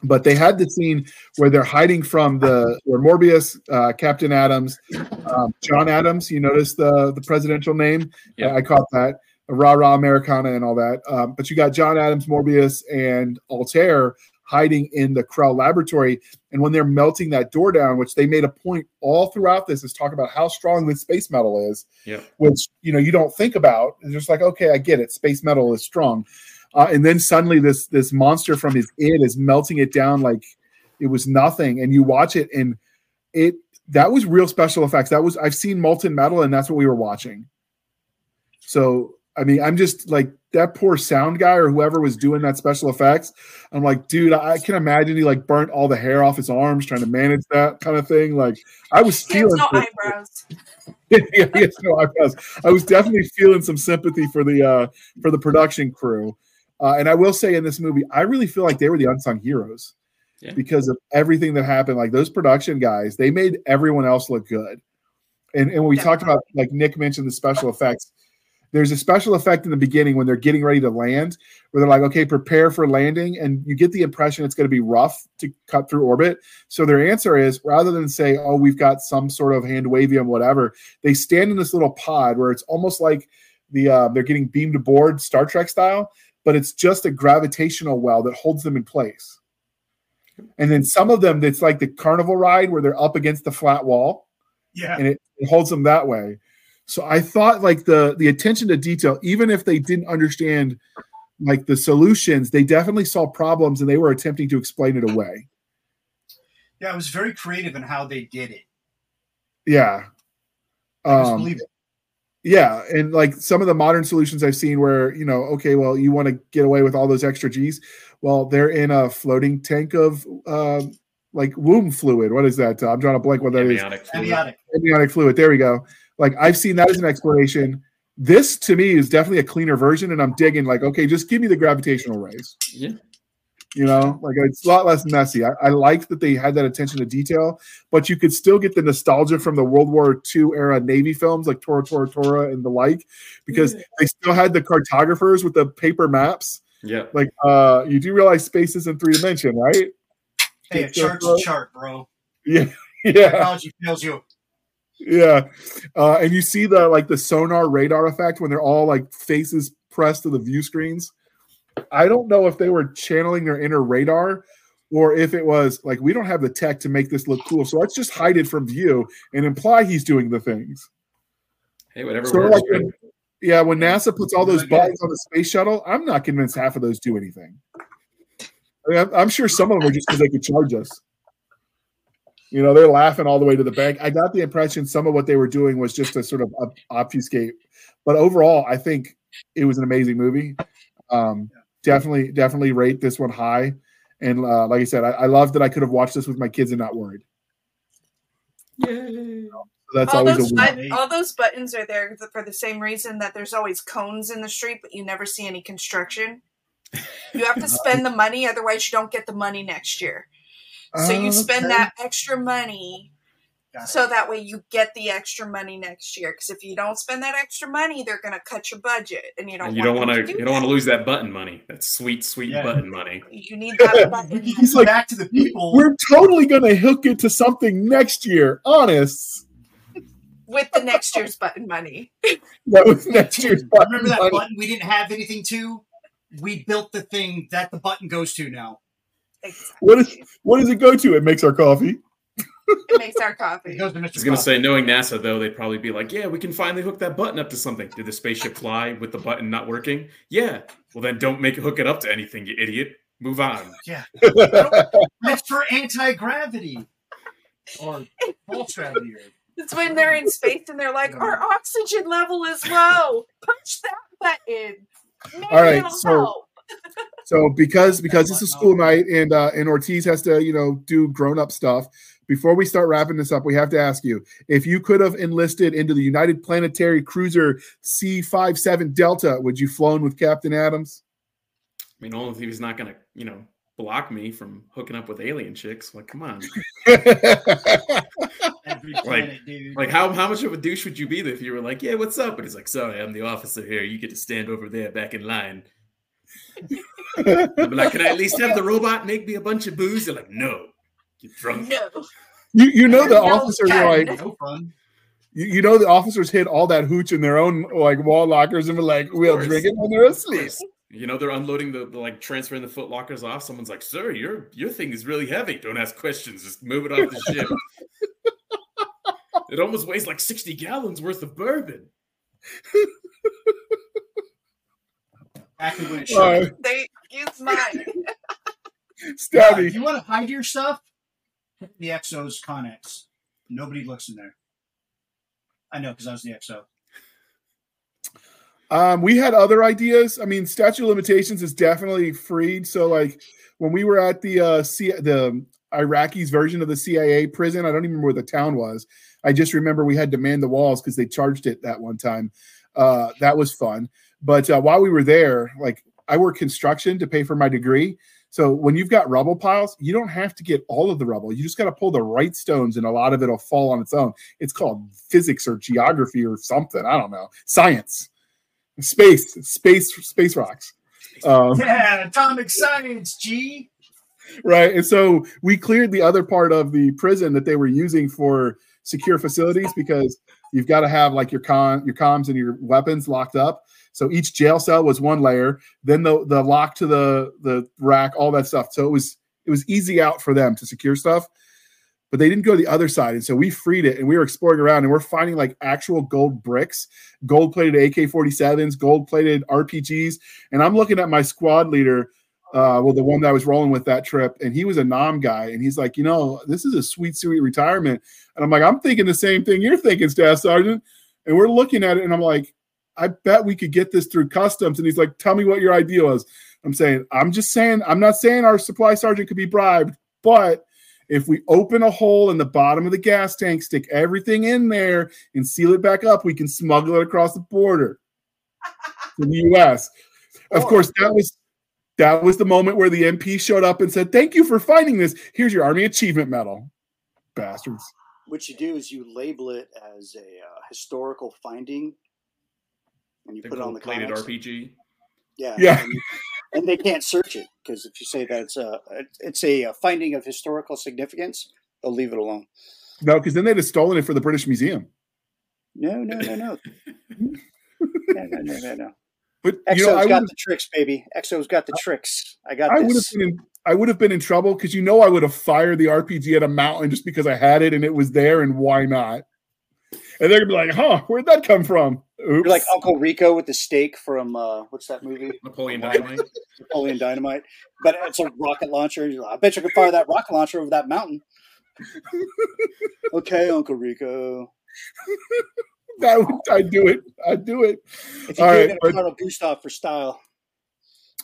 But they had the scene where they're hiding from the where Morbius, uh, Captain Adams, um, John Adams. You notice the the presidential name? Yeah. I caught that. Rah rah Americana and all that. Um, but you got John Adams, Morbius, and Altair hiding in the Krell laboratory. And when they're melting that door down, which they made a point all throughout this, is talk about how strong this space metal is, Yeah. which you know you don't think about. It's just like, okay, I get it. Space metal is strong. Uh, and then suddenly this this monster from his id is melting it down like it was nothing. And you watch it, and it that was real special effects. That was I've seen molten metal, and that's what we were watching. So I mean, I'm just like that poor sound guy or whoever was doing that special effects. I'm like, dude, I can imagine he like burnt all the hair off his arms trying to manage that kind of thing. Like, I was feeling no eyebrows. yeah, he has no eyebrows. I was definitely feeling some sympathy for the uh for the production crew. Uh, and I will say in this movie, I really feel like they were the unsung heroes Yeah. because of everything that happened. Like those production guys, they made everyone else look good. And and when we talked about like Nick mentioned the special effects. There's a special effect in the beginning when they're getting ready to land, where they're like, "Okay, prepare for landing," and you get the impression it's going to be rough to cut through orbit. So their answer is, rather than say, "Oh, we've got some sort of hand wavium, whatever," they stand in this little pod where it's almost like the uh, they're getting beamed aboard Star Trek style, but it's just a gravitational well that holds them in place. And then some of them, it's like the carnival ride where they're up against the flat wall Yeah. and it, it holds them that way. So I thought like the the attention to detail, even if they didn't understand like the solutions, they definitely saw problems and they were attempting to explain it away. Yeah, it was very creative in how they did it. Yeah. I just Um, believe it. yeah, and like some of the modern solutions I've seen where, you know, okay, well, you want to get away with all those extra G's. Well, they're in a floating tank of um like womb fluid. What is that? I'm drawing a blank what that is. Amniotic fluid. Amniotic. amniotic fluid. There we go. Like I've seen that as an explanation. This to me is definitely a cleaner version, and I'm digging like, okay, just give me the gravitational rays. Yeah. You know, like it's a lot less messy. I, I like that they had that attention to detail, but you could still get the nostalgia from the World War II era Navy films like Tora Tora Tora and the like, because they still had the cartographers with the paper maps. Yeah. Like, uh, you do realize space is in three dimension, right? Hey, a It's, chart's a chart, bro. Yeah, yeah. Technology fails you. Yeah, uh, and you see the like the sonar radar effect when they're all like faces pressed to the view screens. I don't know if they were channeling their inner radar or if it was like we don't have the tech to make this look cool, so let's just hide it from view and imply he's doing the things. Hey, whatever works. like when- yeah, when NASA puts all those buttons on the space shuttle, I'm not convinced half of those do anything. I mean, I'm sure some of them are just because they could charge us. You know, they're laughing all the way to the bank. I got the impression some of what they were doing was just to sort of obfuscate. But overall, I think it was an amazing movie. Um, definitely, definitely rate this one high. And uh, like I said, I, I love that I could have watched this with my kids and not worried. Yay. So that's all always those a but- all those buttons are there for the same reason that there's always cones in the street, but you never see any construction. You have to spend the money, otherwise you don't get the money next year. So you oh, spend Okay. that extra money so that way you get the extra money next year. Because if you don't spend that extra money, they're going to cut your budget, and you don't. And you don't want want to do you don't want to lose that button money. That sweet, sweet Yeah. button money. You need that button. He's like, back to the people. we're totally going to hook it to something next year. Honest. with the next year's button money. That was next year's button. Remember that money. button we didn't have anything to? We built the thing that the button goes to now. What is what does it go to? It makes our coffee. It makes our coffee. goes. I was gonna say, knowing NASA though, they'd probably be like, "Yeah, we can finally hook that button up to something." Did the spaceship fly with the button not working? Yeah. Well, then don't make it hook it up to anything, you idiot. Move on. Yeah. That's for anti gravity or false gravity. It's when they're in space and they're like, our oxygen level is low. Punch that button. Maybe All right, it'll so- help. So because because it's a school night and uh, and Ortiz has to you know do grown up stuff. Before we start wrapping this up, we have to ask you if you could have enlisted into the United Planetary Cruiser C57 Delta, would you flown with Captain Adams? I mean, only if he was not gonna, you know, block me from hooking up with alien chicks. Like, come on. Like, like how how much of a douche would you be if you were like, yeah, what's up? But he's like, sorry, I'm the officer here. You get to stand over there back in line. I'd be like, can I at least have the robot make me a bunch of booze? They're like, no, you're drunk. No. You you know the No, officers are like no fun. you, you know the officers hid all that hooch in their own like wall lockers and were like, we'll course. drink it when they're asleep. You know, they're unloading the, the like transferring the foot lockers off. Someone's like, sir, your your thing is really heavy. Don't ask questions. Just move it off the ship. it almost weighs like 60 gallons worth of bourbon. Exactly when it should. All right, They use mine. Yeah, Stabby. if you want to hide your stuff, the XO's Connex. Nobody looks in there. I know because I was the Exo. Um, we had other ideas. I mean, statute of limitations is definitely freed. So, like when we were at the uh, C- the Iraqis version of the CIA prison, I don't even remember where the town was. I just remember we had to man the walls because they charged it that one time. Uh, that was fun. But uh, while we were there, like I work construction to pay for my degree. So when you've got rubble piles, you don't have to get all of the rubble. You just got to pull the right stones, and a lot of it'll fall on its own. It's called physics or geography or something. I don't know. Science space space space rocks um, Yeah, atomic science, G. right and so we cleared the other part of the prison that they were using for secure facilities because you've got to have like your con your comms and your weapons locked up so each jail cell was one layer then the the lock to the the rack all that stuff so it was it was easy out for them to secure stuff but they didn't go to the other side. And so we freed it and we were exploring around and we're finding like actual gold bricks, gold plated AK 47s, gold plated RPGs. And I'm looking at my squad leader, uh, well, the one that I was rolling with that trip, and he was a NOM guy. And he's like, you know, this is a sweet, sweet retirement. And I'm like, I'm thinking the same thing you're thinking, Staff Sergeant. And we're looking at it and I'm like, I bet we could get this through customs. And he's like, tell me what your idea was. I'm saying, I'm just saying, I'm not saying our supply sergeant could be bribed, but if we open a hole in the bottom of the gas tank, stick everything in there, and seal it back up, we can smuggle it across the border to the U.S. Of course, that was that was the moment where the MP showed up and said, "Thank you for finding this. Here's your Army Achievement Medal, bastards." What you do is you label it as a uh, historical finding, and you put it on the plated comics. RPG. Yeah, yeah, and, you, and, they can't search it because if you say that it's a it's a finding of historical significance, they'll leave it alone. No, because then they'd have stolen it for the British Museum. No, no, no, no, no, no, no, no. But XO's you know, I got the tricks, baby. XO's got the tricks. I got. I would have been. In, I would have been in trouble because you know I would have fired the RPG at a mountain just because I had it and it was there, and why not? And they're gonna be like, "Huh, where'd that come from?" Oops. You're like Uncle Rico with the steak from uh, what's that movie? Napoleon Dynamite. Napoleon Dynamite. But it's a rocket launcher. You're like, I bet you could fire that rocket launcher over that mountain. okay, Uncle Rico. that would, I'd do it. I'd do it. If you All do right, it, but- Carl Gustav for style.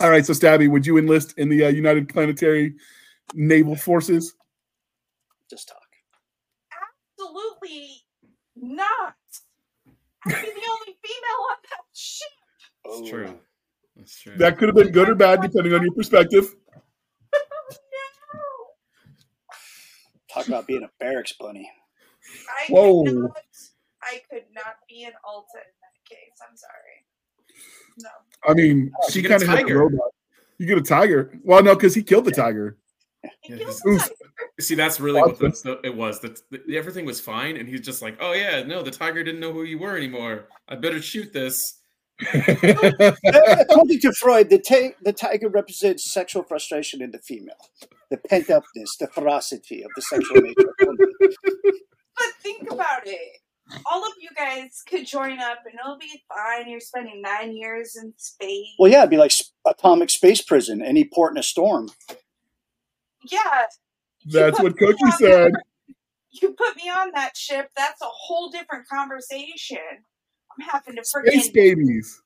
All right, so Stabby, would you enlist in the uh, United Planetary Naval Forces? Just talk. Absolutely not. I'd be the only female on that ship. Oh, true. That's true. That could have been good or bad depending on your perspective. No. Talk about being a barracks bunny. I Whoa. could not. I could not be an Alta in that case. I'm sorry. No. I mean, Oh, she you get a kind of had the robot. You get a tiger. Well, no, because he killed the tiger. He Yeah, killed his- the Oof. tiger. See, that's really what the, the, it was. The, the, everything was fine, and he's just like, "Oh yeah, no, the tiger didn't know who you were anymore. I better shoot this." According to Freud, the, ta- the tiger represents sexual frustration in the female, the pent upness, the ferocity of the sexual nature. of women. But think about it. All of you guys could join up and it'll be fine. You're spending nine years in space. Well, yeah, it'd be like atomic space prison, any port in a storm. Yeah, That's what Cookie on said. you put me on that ship. That's a whole different conversation. I'm having to Space freaking babies.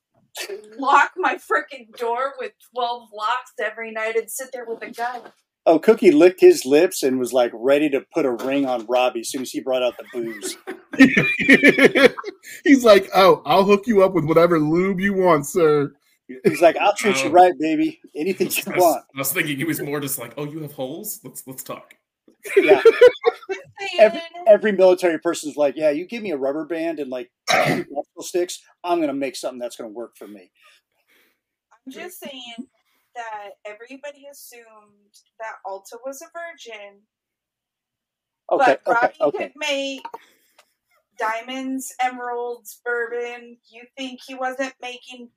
lock my freaking door with 12 locks every night and sit there with a gun. Oh, Cookie licked his lips and was like ready to put a ring on Robbie as soon as he brought out the booze. He's like, oh, I'll hook you up with whatever lube you want, sir. He's like, I'll treat you Oh. right, baby. Anything you I was, want. I was thinking he was more just like, "Oh, you have holes? Let's let's talk." Yeah. Every, every military person's like, yeah, you give me a rubber band and like two sticks, I'm gonna make something that's gonna work for me. I'm just saying that everybody assumed that Alta was a virgin, Okay, but okay, Robby okay. could make diamonds, emeralds, bourbon. You think he wasn't making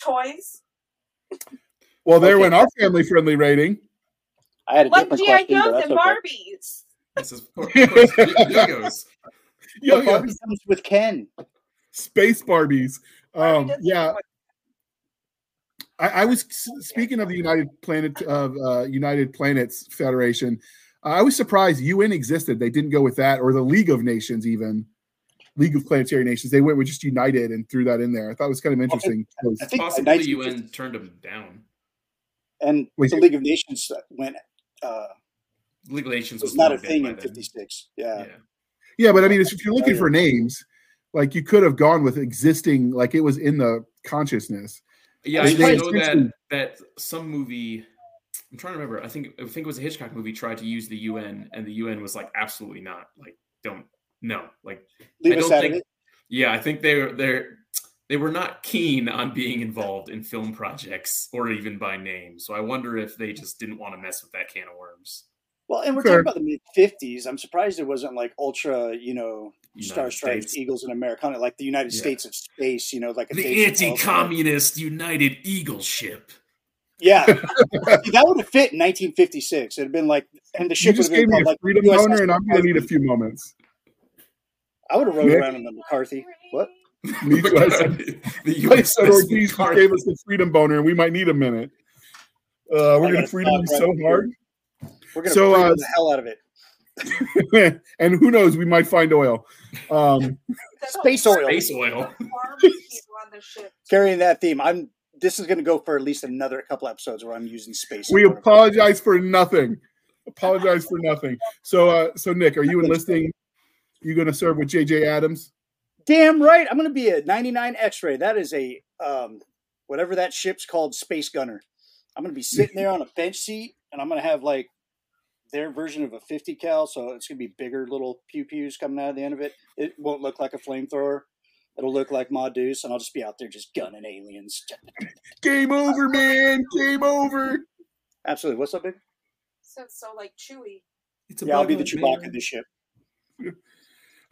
toys? Well, there Okay. went our family friendly rating. I had a Like G.I. question, but Joes that's and okay. Barbies. This is of course, of course, Legos. But Yo, Barbie comes with Ken. Space Barbies. Um, doesn't yeah, I, I was speaking of the United Planet of uh, United Planets Federation. I was surprised UN existed. They didn't go with that, or the League of Nations, even League of Planetary Nations. They went with just United and threw that in there. I thought it was kind of interesting. I think Possibly the 1950 UN turned them down. and Wait, the League of Nations went uh League of Nations was was not a thing in then. fifty six. Yeah. Yeah. Yeah, but I mean, if you're looking for names, like you could have gone with existing, like it was in the consciousness. Yeah, I they just know that that some movie. I'm trying to remember. I think I think it was a Hitchcock movie tried to use the UN, and the UN was like, absolutely not. Like, don't no. Like, Leave I us don't out think. of it. Yeah, I think they're they're they were not keen on being involved in film projects or even by name. So I wonder if they just didn't want to mess with that can of worms. Well, and we're Sure. talking about the mid fifties. I'm surprised it wasn't like ultra, you know, Star United Stripes, Eagles in Americana, like the United Yeah. States of space, you know, like a The anti-communist United Eagle ship. Yeah. See, that would have fit in 1956. It'd have been like, and the You ship would just have been me called a like freedom USS boner, and I'm going to need a few moments. I would have rode Nick? around in the McCarthy. What? Me too. I said, the I said USS Ortiz McCarthy. gave us the freedom boner, and we might need a minute. Uh, we're going gotta freedom you stop so here. hard. We're gonna So, so, uh, the hell out of it. and who knows, we might find oil. Um, Space oil. Space oil. Barbecue on the ship. Carrying that theme, I'm. This is going to go for at least another couple episodes where I'm using space. we apologize for nothing. Apologize for nothing. So, uh, so Nick, are you enlisting? You going to serve with JJ Adams? Damn right. I'm going to be a 99 X-ray. That is a um, whatever that ship's called, space gunner. I'm going to be sitting there on a bench seat, and I'm going to have like their version of a 50 cal, so it's going to be bigger little pew pews coming out of the end of it. It won't look like a flamethrower. It'll look like Ma Deuce, and I'll just be out there just gunning aliens. Game over, man. Game over. Absolutely. What's up, big? So, so like Chewy. It's a Yeah, I'll be the Chewbacca of this ship.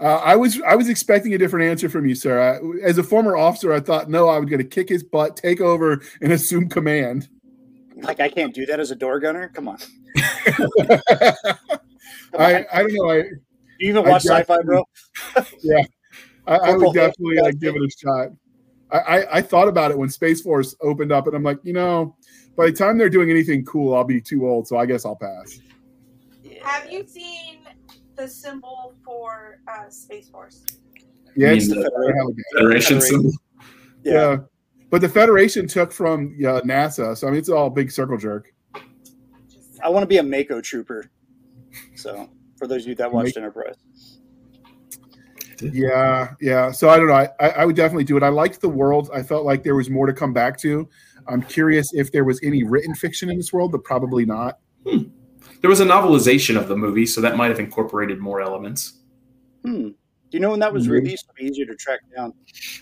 Uh, I was I was expecting a different answer from you, sir. I, as a former officer, I thought no, I was going to kick his butt, take over, and assume command. Like I can't do that as a door gunner. Come on. I I don't know. I do You even I watch sci-fi, bro? yeah, I, I would definitely like give it a shot. I, I I thought about it when Space Force opened up, and I'm like, you know, by the time they're doing anything cool, I'll be too old, so I guess I'll pass. Have you seen the symbol for uh, Space Force? Yeah, it's the the Federation. Federation symbol. Yeah. but the Federation took from yeah, NASA, so I mean, it's all big circle jerk. I want to be a MACO trooper. So for those of you that watched Enterprise. Yeah, yeah. So I don't know. I, I I would definitely do it. I liked the world. I felt like there was more to come back to. I'm curious if there was any written fiction in this world, but probably not. There was a novelization of the movie, so that might have incorporated more elements. Hmm. Do you know when that was Mhm. released? It'd be easier to track down.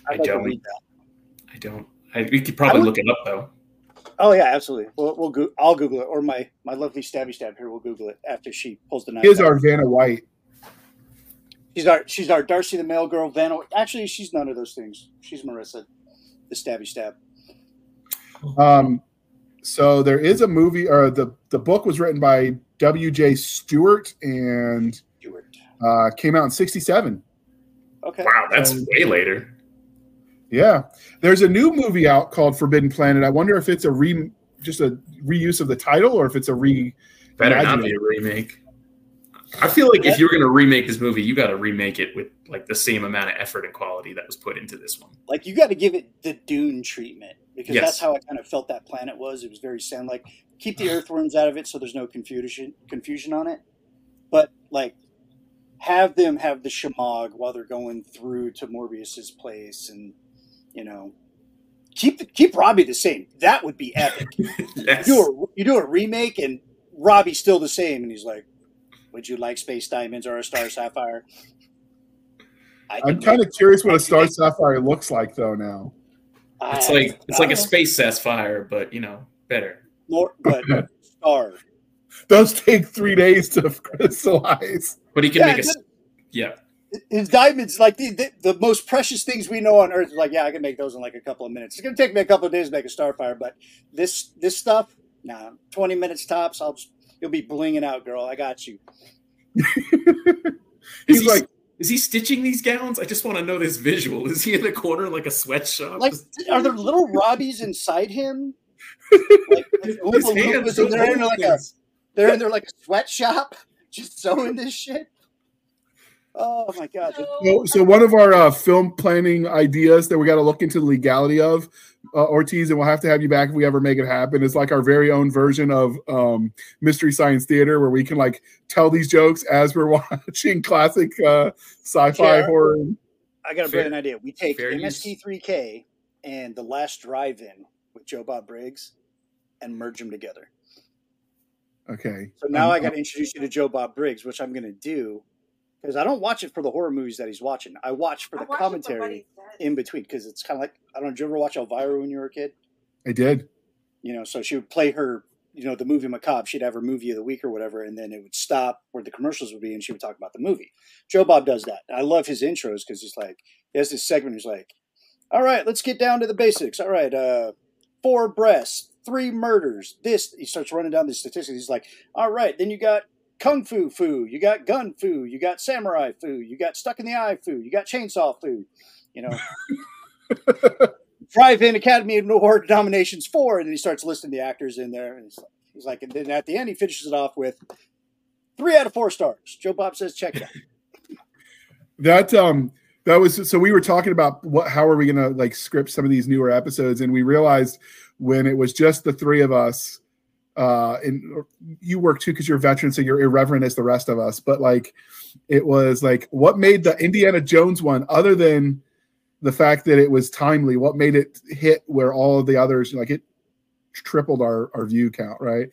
I I'd like don't. read that. I don't. I, we could probably would- look it up though. Oh yeah, absolutely. We'll, we'll go, I'll Google it, or my my lovely stabby stab here will Google it after she pulls the knife. Here's out. our Vanna White. She's our she's our Darcy the mail girl. Vanna. Actually, she's none of those things. She's Marissa, the stabby stab. Um, so there is a movie, or the the book was written by W. J. Stuart and Stuart. uh, came out in '67. Okay. Wow, that's way later. Yeah, there's a new movie out called Forbidden Planet. I wonder if it's a re just a reuse of the title or if it's a re. Better not be a remake. I feel like if you're going to remake this movie, you got to remake it with like the same amount of effort and quality that was put into this one. Like you got to give it the Dune treatment because Yes. that's how I kind of felt that planet was. It was very sand like keep the earthworms out of it so there's no confusion confusion on it. But like have them have the shemagh while they're going through to Morbius's place and you know keep the, keep Robby the same. That would be epic. Yes. You do a you do a remake and Robby's still the same and he's like, Would you like space diamonds or a star sapphire? I I'm kind of curious what a Star Sapphire looks like though now. It's I- like it's I like a don't know. space sapphire, but you know, better. more but star. Those take three days to crystallize. But he can Yeah, make a yeah. His diamonds, like the, the the most precious things we know on Earth, is like yeah, I can make those in like a couple of minutes. It's gonna take me a couple of days to make a starfire, but this this stuff, nah, twenty minutes tops. I'll just you'll be blinging out, girl. I got you. Is He's he, like, is he stitching these gowns? I just want to know this visual. Is he in the corner like a sweatshop? Like, are there little Robbies inside him? Like, like His hands and they're in like a they're in there like a sweatshop, just sewing this shit. Oh my god! So, so one of our uh, film planning ideas that we got to look into the legality of uh, Ortiz, and we'll have to have you back if we ever make it happen. It's like our very own version of um, Mystery Science Theater, where we can like tell these jokes as we're watching classic uh, sci-fi Yeah. horror. I got a Fair- brilliant idea. We take fair. MST3K and the Last Drive-In with Joe Bob Briggs and merge them together. Okay, So now Um, I got to introduce you to Joe Bob Briggs, which I'm going to do because I don't watch it for the horror movies that he's watching. I watch for the watch it for commentary in between because it's kind of like I don't know. Did you ever watch Elvira when you were a kid? I did. You know, so she would play her, you know, the movie Macabre. She'd have her movie of the week or whatever, and then it would stop where the commercials would be, and she would talk about the movie. Joe Bob does that. I love his intros because he's like, he has this segment. He's like, "All right, let's get down to the basics. All right, uh, four breasts, three murders. This." He starts running down the statistics. He's like, "All right, then you got." Kung Fu Fu, you got Gun Fu, you got Samurai Fu, you got Stuck in the Eye Fu, you got Chainsaw Fu, you know. Drive-In Academy Award nominations four, and then he starts listing the actors in there, and he's like, he's like, and then at the end he finishes it off with three out of four stars. Joe Bob says, check it out. That um that was so we were talking about what how are we gonna like script some of these newer episodes, and we realized when it was just the three of us, uh, and you work too because you're a veteran, so you're irreverent as the rest of us. But like, it was like what made the Indiana Jones one other than the fact that it was timely. What made it hit where all of the others like it tripled our our view count, right?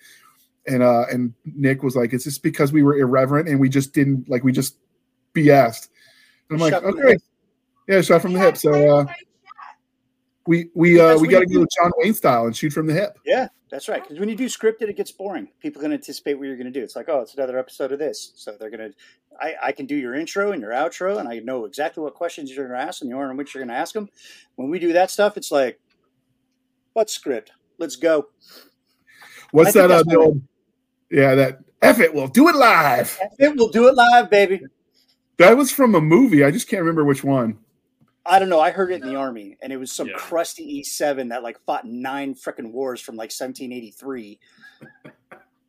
And uh and Nick was like, it's just because we were irreverent and we just didn't like we just BS'd. And I'm like, Shot from okay, yeah, shot from the hip. So uh, we we uh we got to go John Wayne style and shoot from the hip. Yeah, that's right. Because when you do scripted, it gets boring. People can anticipate what you're going to do. It's like, oh, it's another episode of this. So they're going to, I, I can do your intro and your outro, and I know exactly what questions you're going to ask and the order in which you're going to ask them. When we do that stuff, it's like, what script? Let's go. What's that? Uh, the old, yeah, that F it, we'll do it live. It we'll do it live, baby. That was from a movie. I just can't remember which one. I don't know. I heard it in the army, and it was some Yeah. crusty E7 that like fought nine frickin' wars from like 1783.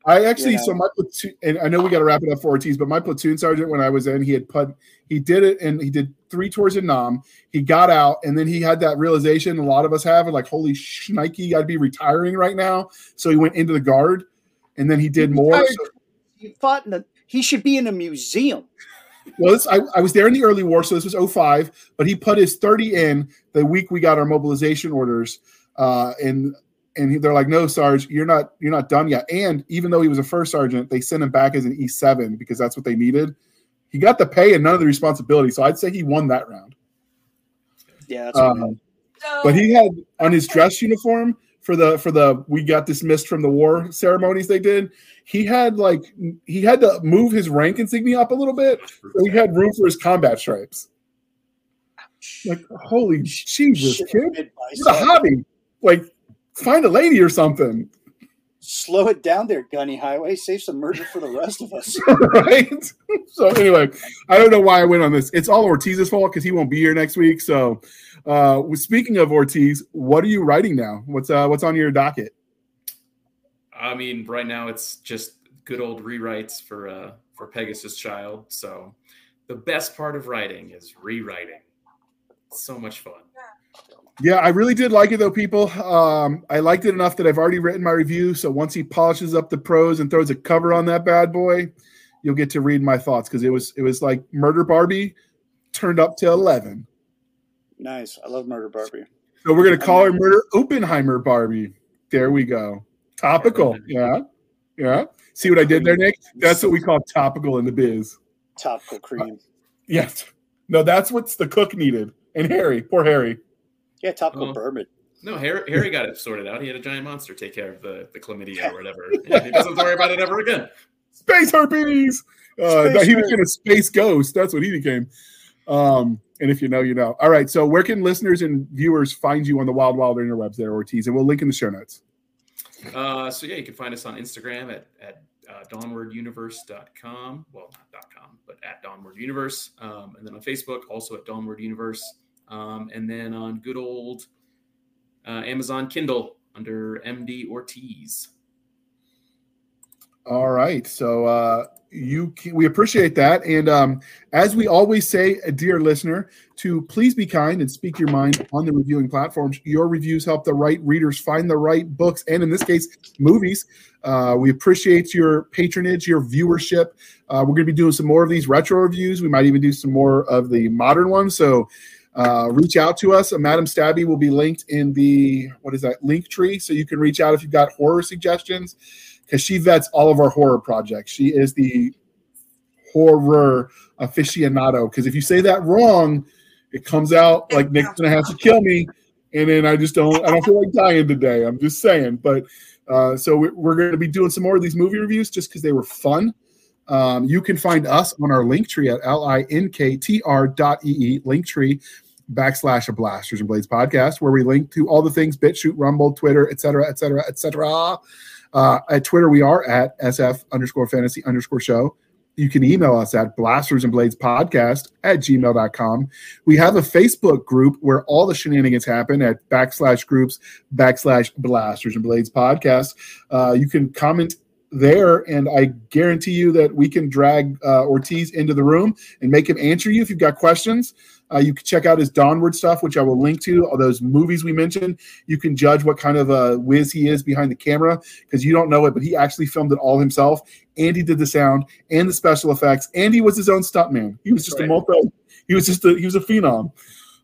I actually, You so my platoon, and I know we got to wrap it up for Ortiz, but my platoon sergeant, when I was in, he had put, he did it, and he did three tours in Nam. He got out, and then he had that realization a lot of us have, like, holy shnikey, I'd be retiring right now. So he went into the guard, and then he did more. So- He fought in the. He should be in a museum. Well, this, I, I was there in the early war, so this was 05, but he put his 30 in the week we got our mobilization orders. Uh, and and he, they're like, no, Sarge, you're not you're not done yet. And even though he was a first sergeant, they sent him back as an E7 because that's what they needed. He got the pay and none of the responsibility. So I'd say he won that round. Yeah, that's what I mean. Um, So, but he had on his dress uniform for the for the we got dismissed from the war ceremonies they did. He had like he had to move his rank insignia up a little bit, so he had room for his combat stripes. Like holy Jesus, Shit, kid! It's a hobby. Like find a lady or something, Slow it down there, Gunny Highway. Save some murder for the rest of us. right? So anyway, I don't know why I went on this. It's all Ortiz's fault because he won't be here next week. So Uh, speaking of Ortiz, what are you writing now? What's uh, what's on your docket? I mean, right now it's just good old rewrites for uh, for Pegasus Child. So the best part of writing is rewriting. It's so much fun. Yeah, I really did like it though, people. Um, I liked it enough that I've already written my review. So once he polishes up the prose and throws a cover on that bad boy, you'll get to read my thoughts because it was it was like Murder Barbie turned up to eleven. Nice. I love Murder Barbie. So we're gonna call her Murder Oppenheimer Barbie. There we go. Topical. Yeah. Yeah. See what I did there, Nick? That's what we call topical in the biz. Topical cream. Yes. No, that's what's the cook needed. And Harry, poor Harry. Yeah, topical Oh. bourbon. No, Harry, Harry got it sorted out. He had a giant monster take care of the, the chlamydia or whatever. Yeah, he doesn't have to worry about it ever again. Space herpes. Uh, Space he herpes. became a space ghost. That's what he became. Um, and if you know, you know. All right. So where can listeners and viewers find you on the Wild Wild interwebs there, Ortiz? And we'll link in the show notes. Uh, so yeah, you can find us on Instagram at, at uh, dawnwarduniverse.com. Well, not .com, but at Dawnward Universe. Um, and then on Facebook, also at Dawnward Universe. Um, and then on good old uh, Amazon Kindle under MD Ortiz. All right. So uh, you can, we appreciate that. And um, as we always say, uh, dear listener, to please be kind and speak your mind on the reviewing platforms. Your reviews help the right readers find the right books, and in this case, movies. Uh, we appreciate your patronage, your viewership. Uh, we're going to be doing some more of these retro reviews. We might even do some more of the modern ones. So uh, reach out to us. Uh, Madam Stabby will be linked in the what is that link tree, so you can reach out if you've got horror suggestions because she vets all of our horror projects. She is the horror aficionado. Because if you say that wrong, it comes out like Nick's gonna have to kill me, and then I just don't. I don't feel like dying today. I'm just saying. But uh, so we- we're going to be doing some more of these movie reviews just because they were fun. Um, you can find us on our link tree at l-i-n-k-t-r dot e-e link tree backslash a blasters and blades podcast where we link to all the things BitChute, Rumble, Twitter, et cetera, et cetera, et cetera. Uh, at Twitter, we are at SF underscore fantasy underscore show. You can email us at blasters and blades podcast at gmail.com. We have a Facebook group where all the shenanigans happen at backslash groups backslash blasters and blades podcast. Uh, you can comment there, and I guarantee you that we can drag uh, Ortiz into the room and make him answer you if you've got questions. Uh, you can check out his Dawnward stuff, which I will link to. All those movies we mentioned. You can judge what kind of a whiz he is behind the camera because you don't know it, but he actually filmed it all himself. And he did the sound and the special effects, and he was his own stuntman. He was just a multi. He was just a he was a phenom.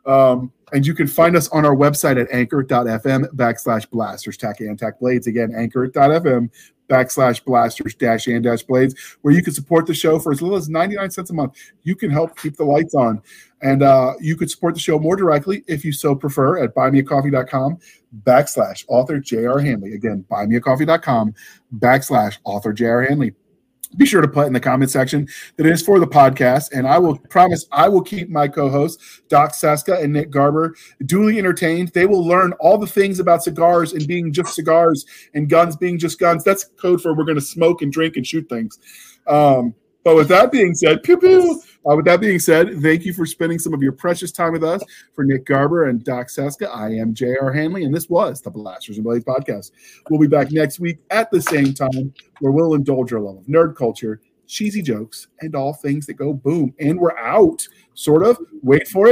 Um, and you can find us on our website at anchor.fm backslash blasters tack and tack blades. Again, anchor.fm backslash blasters dash and dash blades, where you can support the show for as little as 99 cents a month. You can help keep the lights on. And uh, you could support the show more directly if you so prefer at buymeacoffee.com backslash author J.R. Handley. Again, buymeacoffee.com backslash author J.R. Handley be sure to put in the comment section that it is for the podcast. And I will promise I will keep my co hosts, Doc Cisca and Nick Garber, duly entertained. They will learn all the things about cigars and being just cigars and guns being just guns. That's code for we're going to smoke and drink and shoot things. Um, but with that being said, pew pew. Uh, with that being said, thank you for spending some of your precious time with us. For Nick Garber and Doc Cisca, I am J.R. Handley, and this was the Blasters and Blades podcast. We'll be back next week at the same time where we'll indulge our love of nerd culture, cheesy jokes, and all things that go boom. And we're out, sort of. Wait for it.